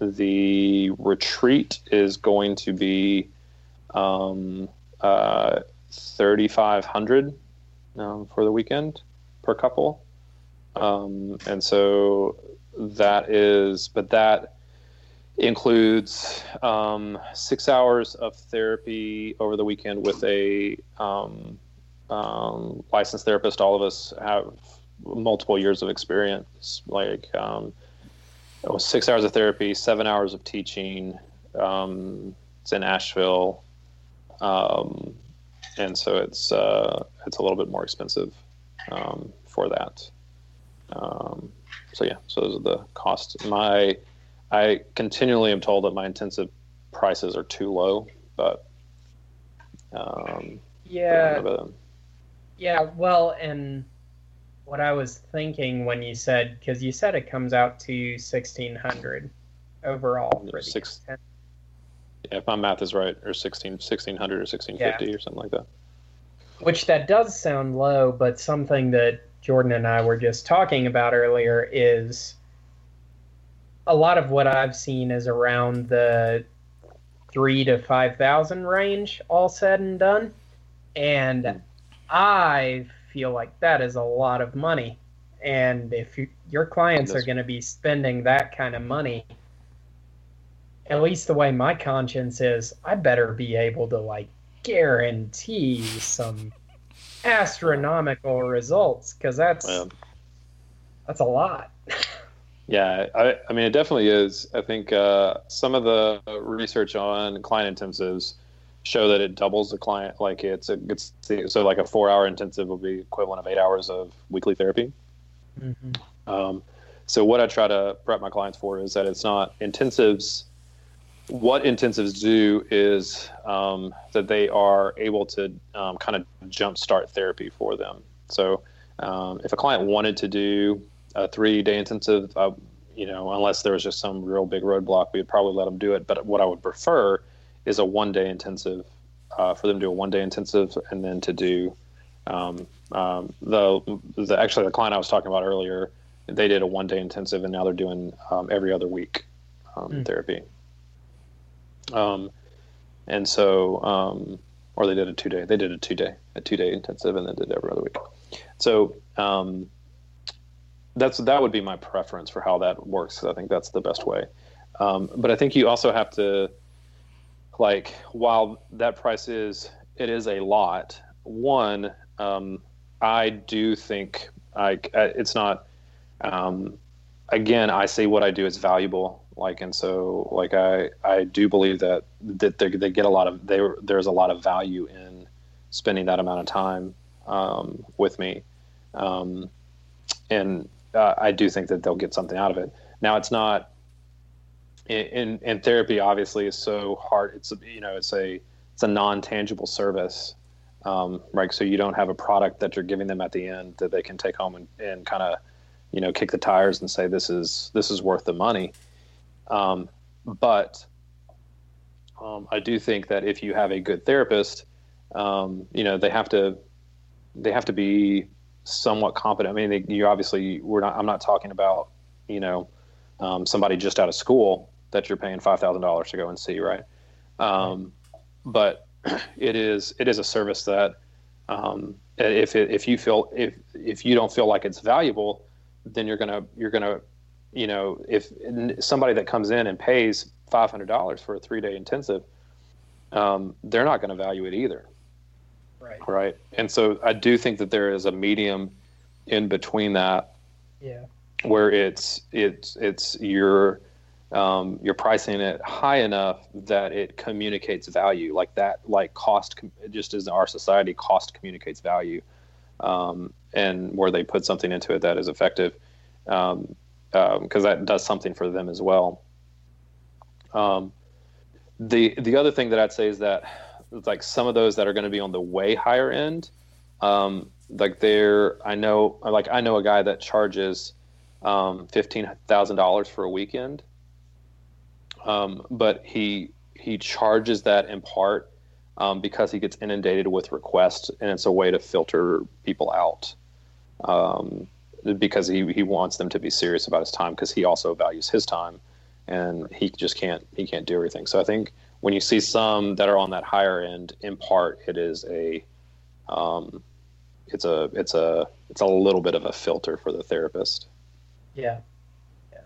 the retreat is going to be um, uh, 3,500 um, for the weekend per couple. Um, and so that is, but that includes um, six hours of therapy over the weekend with a um, um, licensed therapist. All of us have multiple years of experience, like um, six hours of therapy, seven hours of teaching. Um, it's in Asheville, um, and so it's uh, it's a little bit more expensive um, for that. Um, so yeah, so those are the costs. My I continually am told that my intensive prices are too low, but um,
Yeah, yeah. Well, and what I was thinking when you said, because you said it comes out to sixteen hundred overall for the
Six- if my math is right, or 16, 1600 or 1650 or something like that.
which that does sound low, but something that Jordan and I were just talking about earlier is a lot of what I've seen is around the three to five thousand range, all said and done, and hmm. I feel like that is a lot of money. And if you, your clients are going to be spending that kind of money, at least the way my conscience is, I better be able to like guarantee some astronomical results because that's that's a lot.
Yeah, I, I mean, it definitely is. I think uh, some of the research on client intensives show that it doubles the client. Like it's a, it's so like a four hour intensive will be equivalent of eight hours of weekly therapy. Um, so what I try to prep my clients for is that it's not intensives. What intensives do is um, that they are able to um, kind of jumpstart therapy for them. So um, if a client wanted to do a three day intensive, uh, you know, unless there was just some real big roadblock, we'd probably let them do it. But what I would prefer is a one day intensive uh, for them to do a one day intensive and then to do um, um, the, the actually the client I was talking about earlier, they did a one day intensive and now they're doing um, every other week. um,
Hmm.
therapy. Um, and so, um, or they did a two day. They did a two day, a two day intensive, and then did every other week. So um, that's that would be my preference for how that works. I think that's the best way. Um, but I think you also have to, like, while that price is it is a lot. One, um, I do think I it's not. Um, again, I see what I do as valuable. Like, and so, like, I I do believe that that they, they get a lot of they there's a lot of value in spending that amount of time um, with me, um, and uh, I do think that they'll get something out of it. Now, it's not in, in therapy. Obviously, is so hard. It's you know, it's a it's a non tangible service. Um, right, so you don't have a product that you're giving them at the end that they can take home and, and kind of you know kick the tires and say this is this is worth the money um, but um, i do think that if you have a good therapist um, you know they have to they have to be somewhat competent. I mean they, you obviously we're not i'm not talking about you know um, somebody just out of school that you're paying $5000 to go and see right? Um, but [CLEARS THROAT] it is it is a service that um, if it, if you feel if if you don't feel like it's valuable then you're gonna you're gonna you know if somebody that comes in and pays five hundred dollars for a three day intensive, um, they're not going to value it either,
Right.
right? And so I do think that there is a medium in between that
Yeah.
where it's it's it's you're um, you're pricing it high enough that it communicates value like that like cost just as our society cost communicates value um, and where they put something into it that is effective because um, that does something for them as well. Um, the the other thing that I'd say is that like some of those that are going to be on the way higher end um, like they're I know like I know a guy that charges um, fifteen thousand dollars for a weekend, um, but he he charges that in part um, because he gets inundated with requests, and it's a way to filter people out. Um, because he he wants them to be serious about his time because he also values his time, and he just can't he can't do everything. So I think when you see some that are on that higher end, in part it is a um, it's a it's a it's a little bit of a filter for the therapist.
Yeah. Yeah.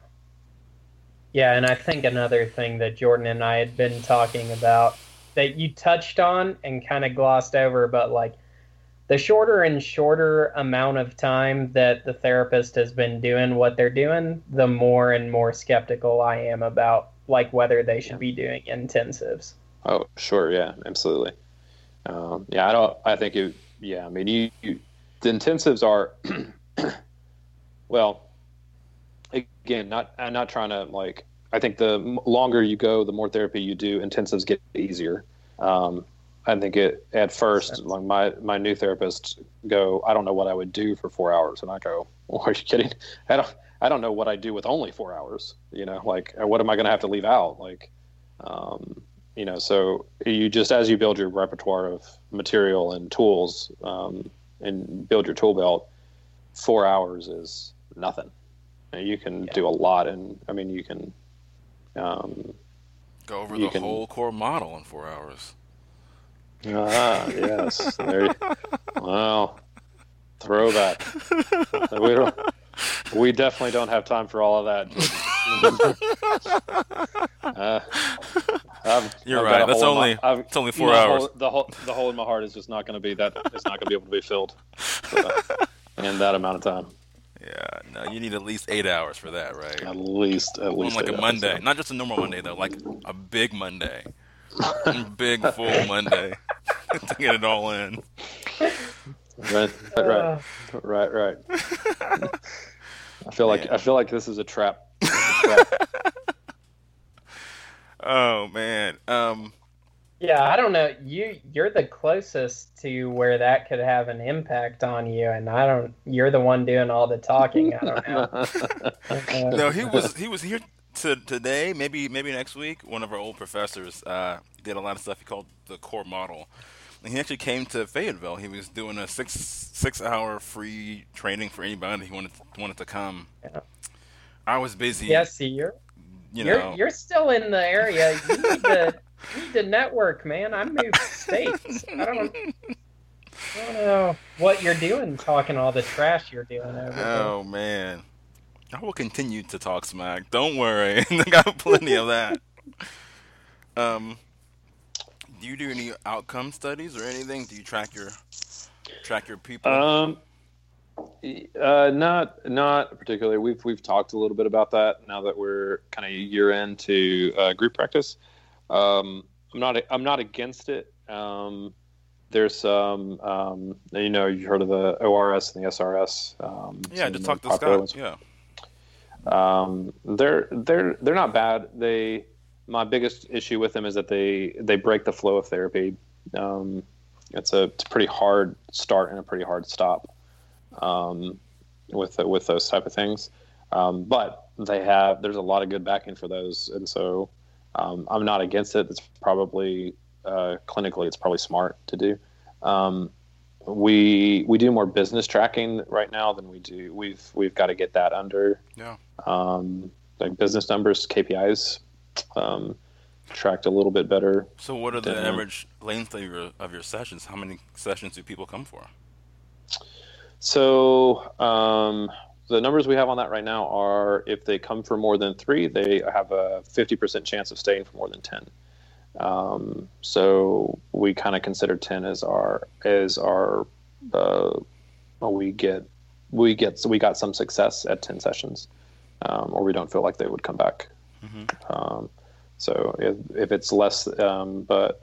Yeah, and I think another thing that Jordan and I had been talking about that you touched on and kind of glossed over, but like the shorter and shorter amount of time that the therapist has been doing what they're doing, the more and more skeptical I am about like whether they should be doing intensives.
Oh, sure, yeah, absolutely. Um, yeah, I don't. I think it. Yeah, I mean, you, you the intensives are. [CLEARS THROAT] well, again, not. I'm not trying to like. I think the longer you go, the more therapy you do, intensives get easier. Um, I think it at first, like my my new therapist go, I don't know what I would do for four hours, and I go, well, are you kidding? I don't. I don't know what I do with only four hours. You know, like what am I going to have to leave out? Like, um, you know, so you just as you build your repertoire of material and tools um, and build your tool belt, four hours is nothing. You can
Yeah.
do a lot, and I mean, you can. Um,
Go over
You
the
can-
whole core model in four hours.
Ah, yes. There. You, [LAUGHS] well, throwback. we don't. We definitely don't have time for all of that. [LAUGHS] uh, I've,
You're
I've
right. That's
my-
only
I've-
it's only four
my
hours.
Hole, the hole, the hole in my heart is just not going to be that. It's not going to be able to be filled [LAUGHS] in that amount of time.
Yeah, no, you need at least eight hours for that, right?
At least, at
On like a
hours,
Monday,
yeah.
not just a normal Monday though, like a big Monday, big full Monday [LAUGHS] to get it all in.
Right, right, right, right, right. I feel like I feel like this is a trap. It's a trap.
Oh man, um,
yeah, I don't know. You you're the closest to where that could have an impact on you, and I don't. You're the one doing all the talking. I don't know. [LAUGHS]
No, he was he was here to, today. Maybe maybe next week. One of our old professors uh, did a lot of stuff he called the core model. And he actually came to Fayetteville. He was doing a six six hour free training for anybody who wanted wanted to come.
Yeah.
I was busy
yeah, see, you're
you
you're you're still in the area. You need to you need to network, man. I moved states. I don't, I don't know what you're doing, talking all the trash you're doing over there.
oh man, I will continue to talk smack. Don't worry, [LAUGHS] I got plenty of that. Um, do you do any outcome studies or anything? Do you track your track your people?
Um, uh, not not particularly. We've we've talked a little bit about that now that we're kind of year into uh, group practice. Um, I'm not I'm not against it. Um, there's some um, you know you heard of the ORS and the SRS. Um,
yeah, just talk to Scott.
ones.
Yeah.
Um, they're they're they're not bad. They my biggest issue with them is that they they break the flow of therapy. Um, it's a it's a pretty hard start and a pretty hard stop um, with with those type of things. Um, but they have there's a lot of good backing for those, and so um, I'm not against it. It's probably uh, clinically it's probably smart to do. Um, we we do more business tracking right now than we do. We've we've got to get that under
Yeah.
um, like business numbers, KPIs, um, tracked a little bit better.
So, what are the
Then-
average length of your of your sessions? How many sessions do people come for?
So um, the numbers we have on that right now are if they come for more than three, they have a 50% chance of staying for more than 10. Um, so we kind of consider 10 as our as our uh, we get we get so we got some success at 10 sessions, um, or we don't feel like they would come back.
Mhm.
Um, so if, if it's less, um, but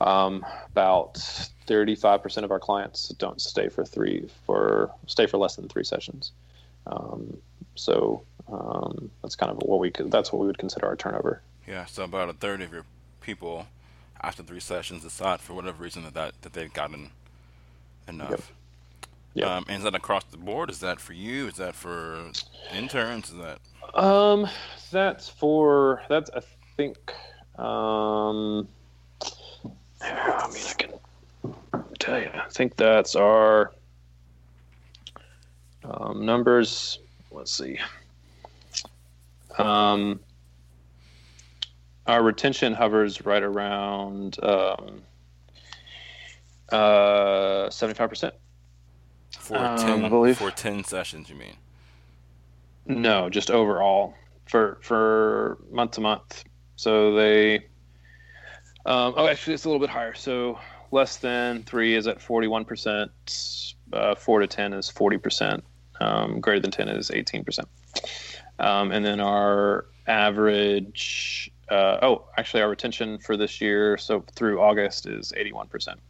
um, about 35% of our clients don't stay for three for stay for less than three sessions. Um, so um, that's kind of what we could, that's what we would consider our turnover.
Yeah. So about a third of your people after three sessions decide for whatever reason that that, that they've gotten enough.
Yep. Yep.
Um, and is that across the board? Is that for you? Is that for interns? Is that
Um, that's for that's I think. Um, I mean, I can tell you. I think that's our um, numbers. Let's see. Um, our retention hovers right around um, uh, seventy-five percent.
for
Um,
ten
I believe-
for ten sessions? You mean?
No, just overall for for month to month. So they, um, oh, actually, it's a little bit higher. So less than three is at forty one percent. Uh, four to ten is forty percent. Um, greater than ten is eighteen percent. Um, and then our average. Uh, oh, actually, our retention for this year, so through August, is eighty one percent.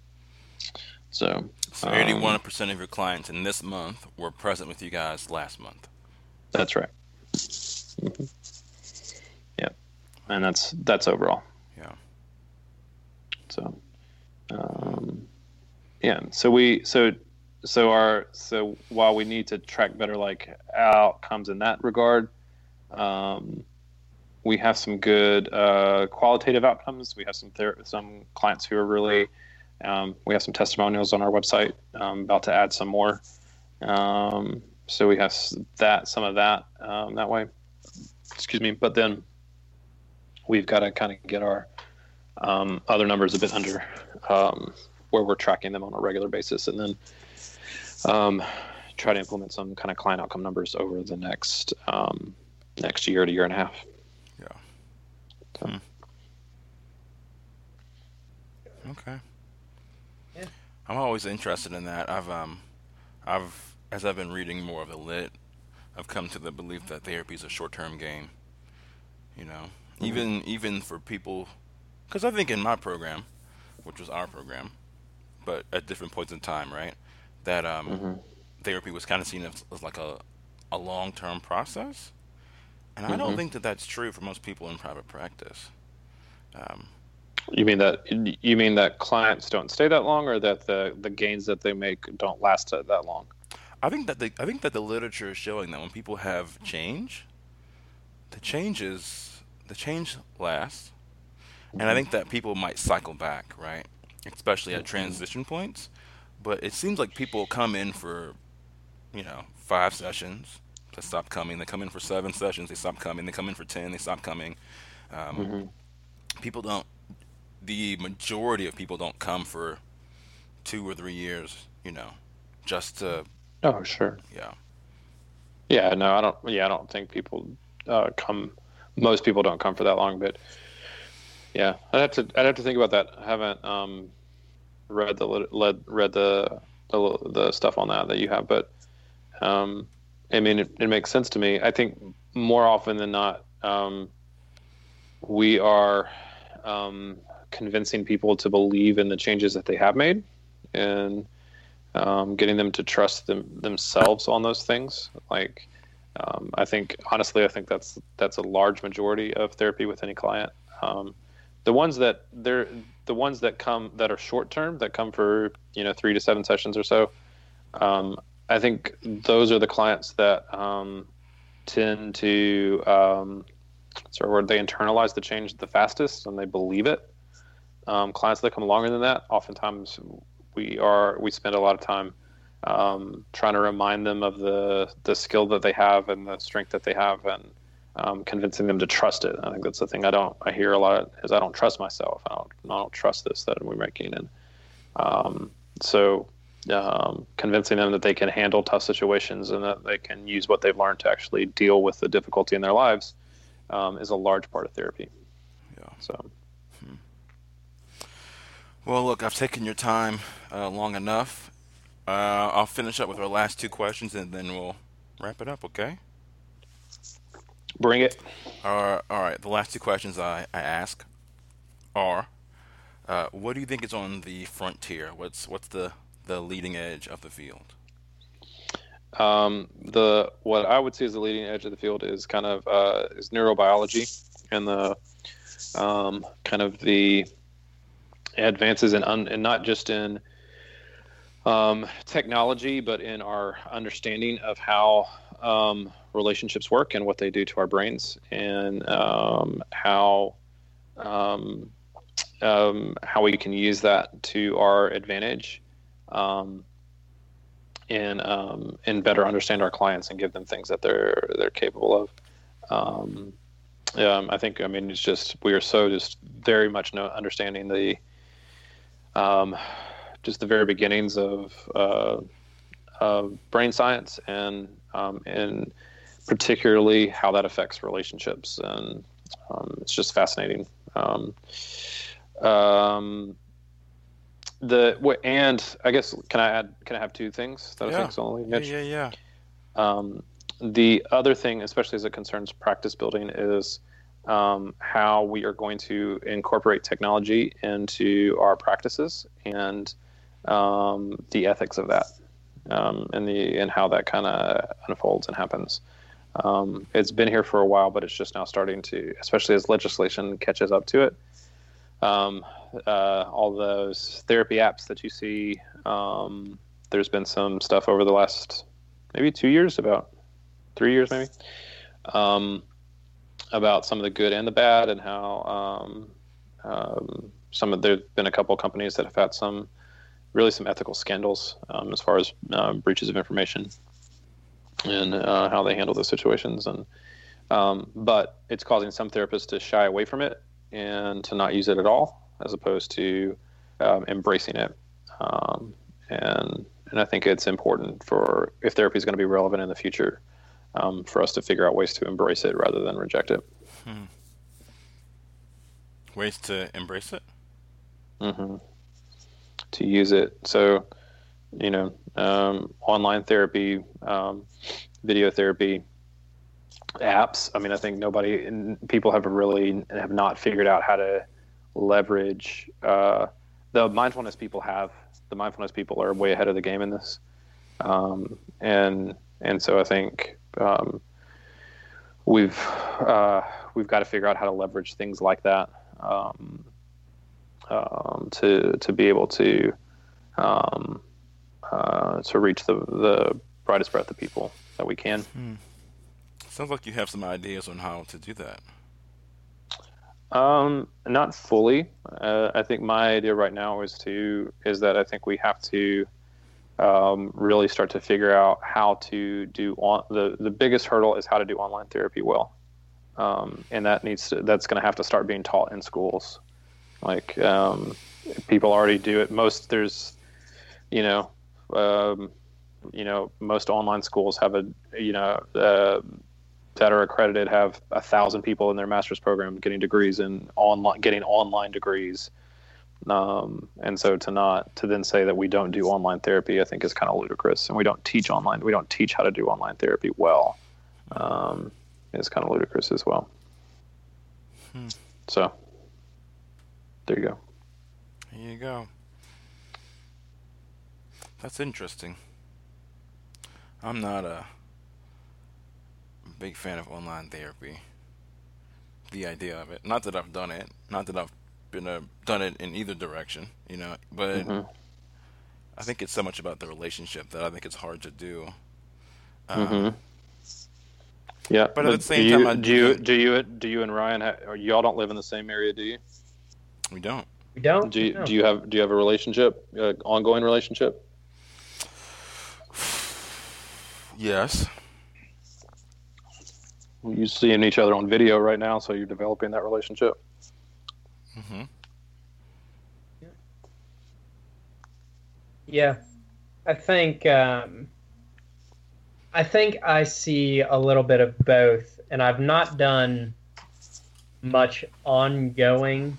So
So
Um,
eighty-one percent of your clients in this month were present with you guys last month.
That's right. Mhm. Yeah, and that's that's overall.
Yeah.
So, um, yeah. So we so so our so while we need to track better like outcomes in that regard, um, we have some good uh, qualitative outcomes. We have some ther- some clients who are really. Um, we have some testimonials on our website. Um, about to add some more. Um, so we have that some of that um, that way. Excuse me, but then we've got to kind of get our um, other numbers a bit under um, where we're tracking them on a regular basis, and then try to implement some kind of client outcome numbers over the next next year to year and a half.
Okay.
Yeah.
I'm always interested in that. I've um, I've as I've been reading more of the lit, I've come to the belief that therapy is a short-term game. You know, even even for people, because I think in my program, which was our program, but at different points in time, right, that um,
Mhm.
therapy was kind of seen as, as like a a long-term process, and I don't
Mhm.
think that that's true for most people in private practice. Um,
You mean that you mean that clients don't stay that long, or that the the gains that they make don't last that long?
I think that the I think that the literature is showing that when people have change, the change is the change lasts, and I think that people might cycle back, right? Especially at transition points. But it seems like people come in for, you know, five sessions, Stop coming. They come in for seven sessions. They stop coming. They come in for ten. They stop coming. Um, mm-hmm. People don't. The majority of people don't come for two or three years. You know, just to.
Oh sure.
Yeah.
Yeah. No, I don't. Yeah, I don't think people uh, come. Most people don't come for that long, but yeah, I'd have to. I'd have to think about that. I haven't um, read the led, read the, the, the stuff on that that you have, but um, I mean, it, it, makes sense to me. I think more often than not, um, we are um, convincing people to believe in the changes that they have made, and um, getting them to trust them themselves on those things. Like, um, I think honestly, I think that's that's a large majority of therapy with any client. Um, the ones that they're the ones that come that are short term that come for you know three to seven sessions or so um, i think those are the clients that um, tend to um, sort of where they internalize the change the fastest and they believe it um, clients that come longer than that oftentimes we are we spend a lot of time um, trying to remind them of the the skill that they have and the strength that they have and um, convincing them to trust it. I think that's the thing I don't I hear a lot is I don't trust myself. I don't I don't trust this that we're making, and um, so um, convincing them that they can handle tough situations and that they can use what they've learned to actually deal with the difficulty in their lives um, is a large part of therapy.
Yeah.
So.
Hmm. Well, look, I've taken your time uh, long enough. Uh, I'll finish up with our last two questions and then we'll wrap it up. Okay.
Bring it.
Uh, all right. The last two questions I, I ask are uh, what do you think is on the frontier? What's what's the, the leading edge of the field?
Um, the what I would say is the leading edge of the field is kind of uh, is neurobiology and the um, kind of the advances in un, and not just in um, technology, but in our understanding of how um, relationships work and what they do to our brains and um, how um, um, how we can use that to our advantage um, and um, and better understand our clients and give them things that they're they're capable of. Um, I think I mean it's just we are so just very much no understanding the just the very beginnings of uh, of brain science and um, and particularly how that affects relationships. And um, it's just fascinating. Um, um, the what and I guess can I add? Can I have two things that
yeah.
I think only
Mitch? Yeah, yeah,
yeah. Um, the other thing, especially as it concerns practice building, is um, how we are going to incorporate technology into our practices and um, the ethics of that, um, and the and how that kind of unfolds and happens. Um, it's been here for a while, but it's just now starting to, especially as legislation catches up to it. Um, uh, all those therapy apps that you see, um, there's been some stuff over the last maybe two years, about three years maybe, um, about some of the good and the bad, and how um, um, some of there's been a couple of companies that have had some really some ethical scandals as far as uh, breaches of information and uh, how they handle those situations. And um, but it's causing some therapists to shy away from it and to not use it at all, as opposed to um, embracing it. Um, and and I think it's important for if therapy is going to be relevant in the future, um, for us to figure out ways to embrace it rather than reject it. Hmm.
Ways to embrace it.
Mm-hmm. To use it so you know, um, online therapy, um, video therapy apps. I mean, I think nobody, people have really have not figured out how to leverage uh, the mindfulness people have. The mindfulness people are way ahead of the game in this, um, and and so I think um, we've uh, we've got to figure out how to leverage things like that um, um to to be able to um, uh, to reach the the brightest breadth of people that we can.
Hmm. Sounds like you have some ideas on how to do that.
Um, not fully. Uh, I think my idea right now is to is that I think we have to um, really start to figure out how to do on the the biggest hurdle is how to do online therapy well, um, and that needs to, that's going to have to start being taught in schools. Like um, people already do it. Most there's, you know, um, you know, most online schools have a you know uh, that are accredited have a thousand people in their master's program getting degrees in online getting online degrees um, and so to not to then say that we don't do online therapy, I think is kind of ludicrous. And we don't teach online. We don't teach how to do online therapy well. Um, is kind of ludicrous as well. Hmm. So there you go.
There you go. That's interesting. I'm not a big fan of online therapy. The idea of it. Not that I've done it. Not that I've been uh, done it in either direction, you know. But mm-hmm. I think it's so much about the relationship that I think it's hard to do.
Um, mm-hmm. Yeah,
but at the same
do
you,
time, I, do you do you do you and Ryan have, y'all don't live in the same area, do you?
We don't.
We don't.
Do you,
no.
do you have do you have a relationship, uh, ongoing relationship? [SIGHS]
Yes.
You seeing each other on video right now, so you're developing that relationship.
Mm-hmm. Yeah, I think um, I think I see a little bit of both, and I've not done much ongoing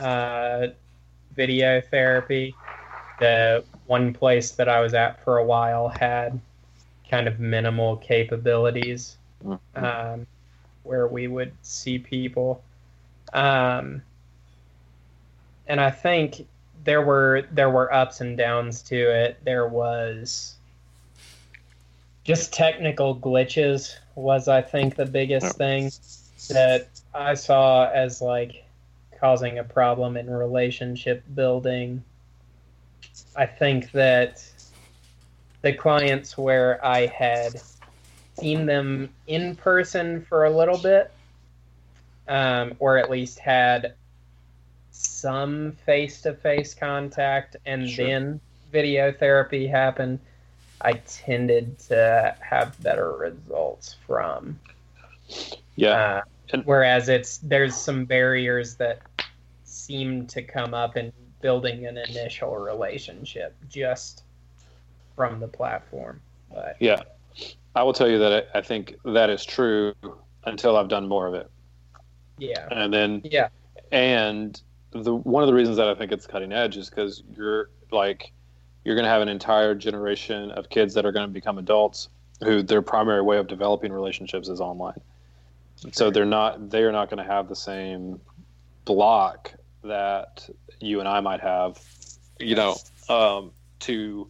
uh, video therapy. The one place that I was at for a while had kind of minimal capabilities mm-hmm. um, where we would see people. Um, and I think there were there were ups and downs to it. There was just technical glitches was I think the biggest thing that I saw as like causing a problem in relationship building. I think that the clients where I had seen them in person for a little bit, um, or at least had some face to face contact and sure. then video therapy happened, I tended to have better results from.
Yeah.
Uh, whereas it's there's some barriers that seem to come up in building an initial relationship just from the platform. But
yeah, I will tell you that I, I think that is true until I've done more of it.
Yeah.
And then
yeah.
And the one of the reasons that I think it's cutting edge is because you're like you're going to have an entire generation of kids that are going to become adults who their primary way of developing relationships is online. So they're not they are not going to have the same block that you and I might have, you know, um, to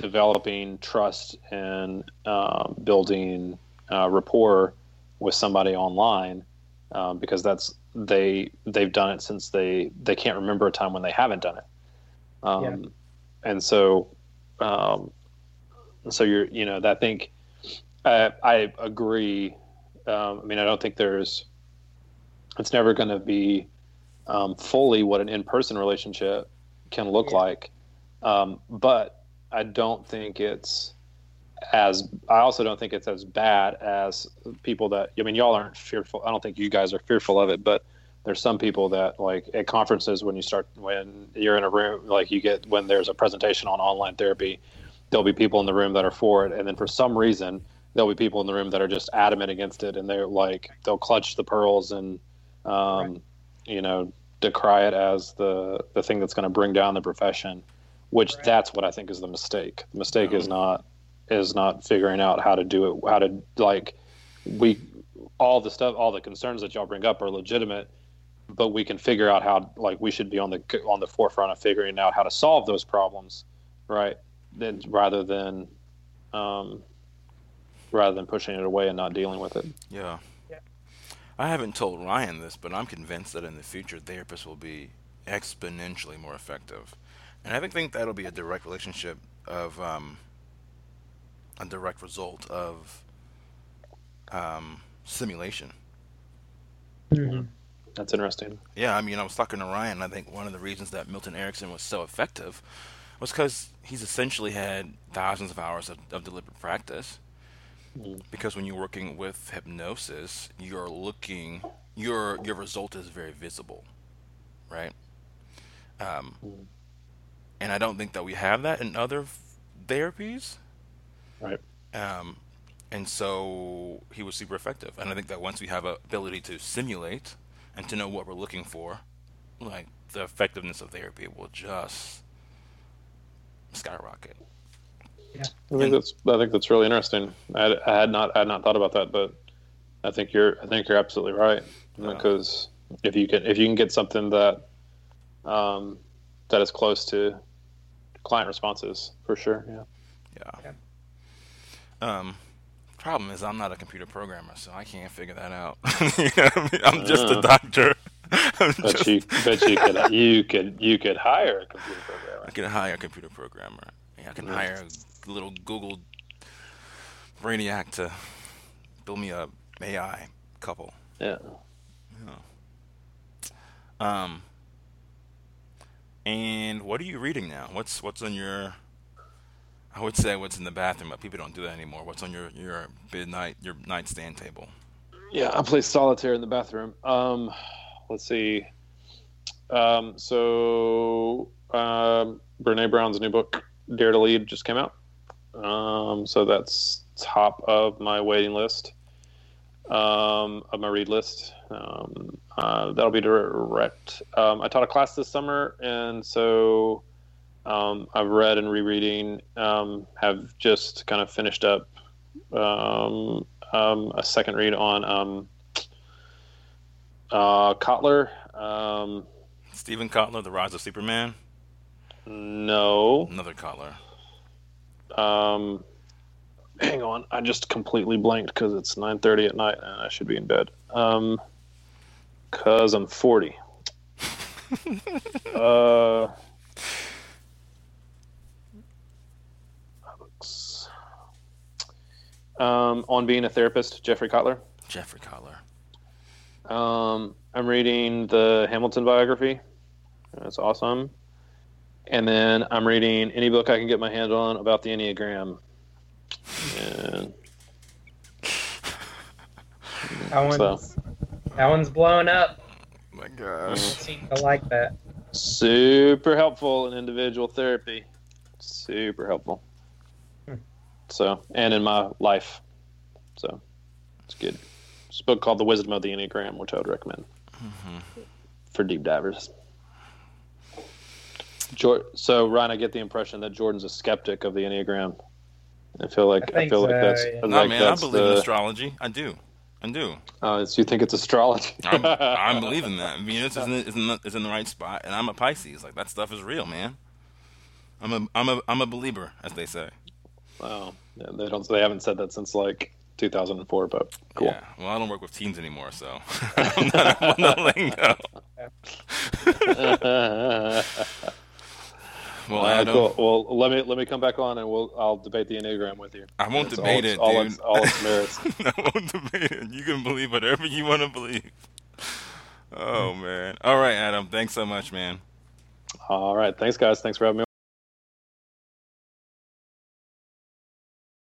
developing trust and um, building uh, rapport with somebody online um, because that's they they've done it since they they can't remember a time when they haven't done it um, yeah. and so um, so you're you know I think I, I agree um, I mean I don't think there's it's never going to be um, fully what an in-person relationship can look yeah. like um, but I don't think it's as I also don't think it's as bad as people that I mean y'all aren't fearful. I don't think you guys are fearful of it, but there's some people that like at conferences when you start when you're in a room like you get when there's a presentation on online therapy, there'll be people in the room that are for it, and then for some reason there'll be people in the room that are just adamant against it, and they're like they'll clutch the pearls and um, right. you know decry it as the the thing that's going to bring down the profession which right. that's what I think is the mistake. The mistake is not is not figuring out how to do it, how to like we all the stuff, all the concerns that y'all bring up are legitimate, but we can figure out how like we should be on the on the forefront of figuring out how to solve those problems, right? Then rather than um, rather than pushing it away and not dealing with it.
Yeah. yeah. I haven't told Ryan this, but I'm convinced that in the future therapists will be exponentially more effective. And I think that'll be a direct relationship of um, a direct result of um, simulation.
Mm-hmm. That's interesting.
Yeah, I mean, I was talking to Ryan. I think one of the reasons that Milton Erickson was so effective was because he's essentially had thousands of hours of, of deliberate practice.
Mm.
Because when you're working with hypnosis, you're looking your your result is very visible, right? Um,
Mm.
And I don't think that we have that in other therapies.
Right.
Um, and so he was super effective. And I think that once we have a ability to simulate and to know what we're looking for, like the effectiveness of therapy will just skyrocket. Yeah.
I think that's I think that's really interesting. I had, I had not I had not thought about that, but I think you're I think you're absolutely right
Yeah.
because if you can if you can get something that um, that is close to client responses for sure. Yeah.
Yeah. Um, problem is I'm not a computer programmer, so I can't figure that out. [LAUGHS] you know what I mean? I'm just a
Uh.
doctor. [LAUGHS] I'm
Bet
just-
you bet you could you could you could hire a computer programmer.
I can hire a computer programmer. Yeah, I can
Yeah.
hire a little Google brainiac to build me a AI couple.
Yeah. Yeah.
Um, and what are you reading now? What's what's on your? I would say what's in the bathroom, but people don't do that anymore. What's on your your midnight your nightstand table?
Yeah, I play solitaire in the bathroom. Um, let's see. Um, so um, Brene Brown's new book, Dare to Lead, just came out. Um, so that's top of my waiting list, um, of my read list. Um, uh, that'll be direct. Um, I taught a class this summer, and so um, I've read and rereading. Um, have just kind of finished up um, um, a second read on um, uh, Kotler. Um,
Steven Kotler, The Rise of Superman.
no.
Another Kotler.
Um, hang on, I just completely blanked because it's 9:30 at night and I should be in bed. Um, cause I'm 40. [LAUGHS] uh. Um, on being a therapist, Jeffrey Kottler.
Jeffrey Kottler.
Um, I'm reading the Hamilton biography. That's awesome. And then I'm reading any book I can get my hand on about the Enneagram. And
That one's
So.
that one's blowing up.
my
I
gosh.
seem to like that.
super helpful in individual therapy. Super helpful.
Hmm.
So, and in my life. So, it's good. It's a book called The Wisdom of the Enneagram, which I would recommend for deep divers. Jor- so, Ryan, I get the impression that Jordan's a skeptic of the Enneagram. I feel like
I
I, feel
think
like that's
yeah.
No,
like
man, I
that's
believe in astrology. I do. I do.
Uh, so you think it's astrology?
I'm, [LAUGHS] I'm believing that. Venus is in, is, in the, is in the right spot, and I'm a Pisces. Like, that stuff is real, man. I'm a, I'm a, I'm a believer, as they say.
Wow. Yeah, they don't. They haven't said that since like 2004. But cool.
Yeah. Well, I don't work with teens anymore, so [LAUGHS] I'm not on the lingo. Well,
Uh,
Adam,
cool. Well, let me let me come back on and we'll I'll debate the enneagram with you.
I won't
It's
debate
all,
it,
all
dude.
Its, all its [LAUGHS] merits. [LAUGHS]
I won't debate it. You can believe whatever you want to believe. Oh man. All right, Adam. Thanks so much, man.
all right. Thanks, guys. Thanks for having me.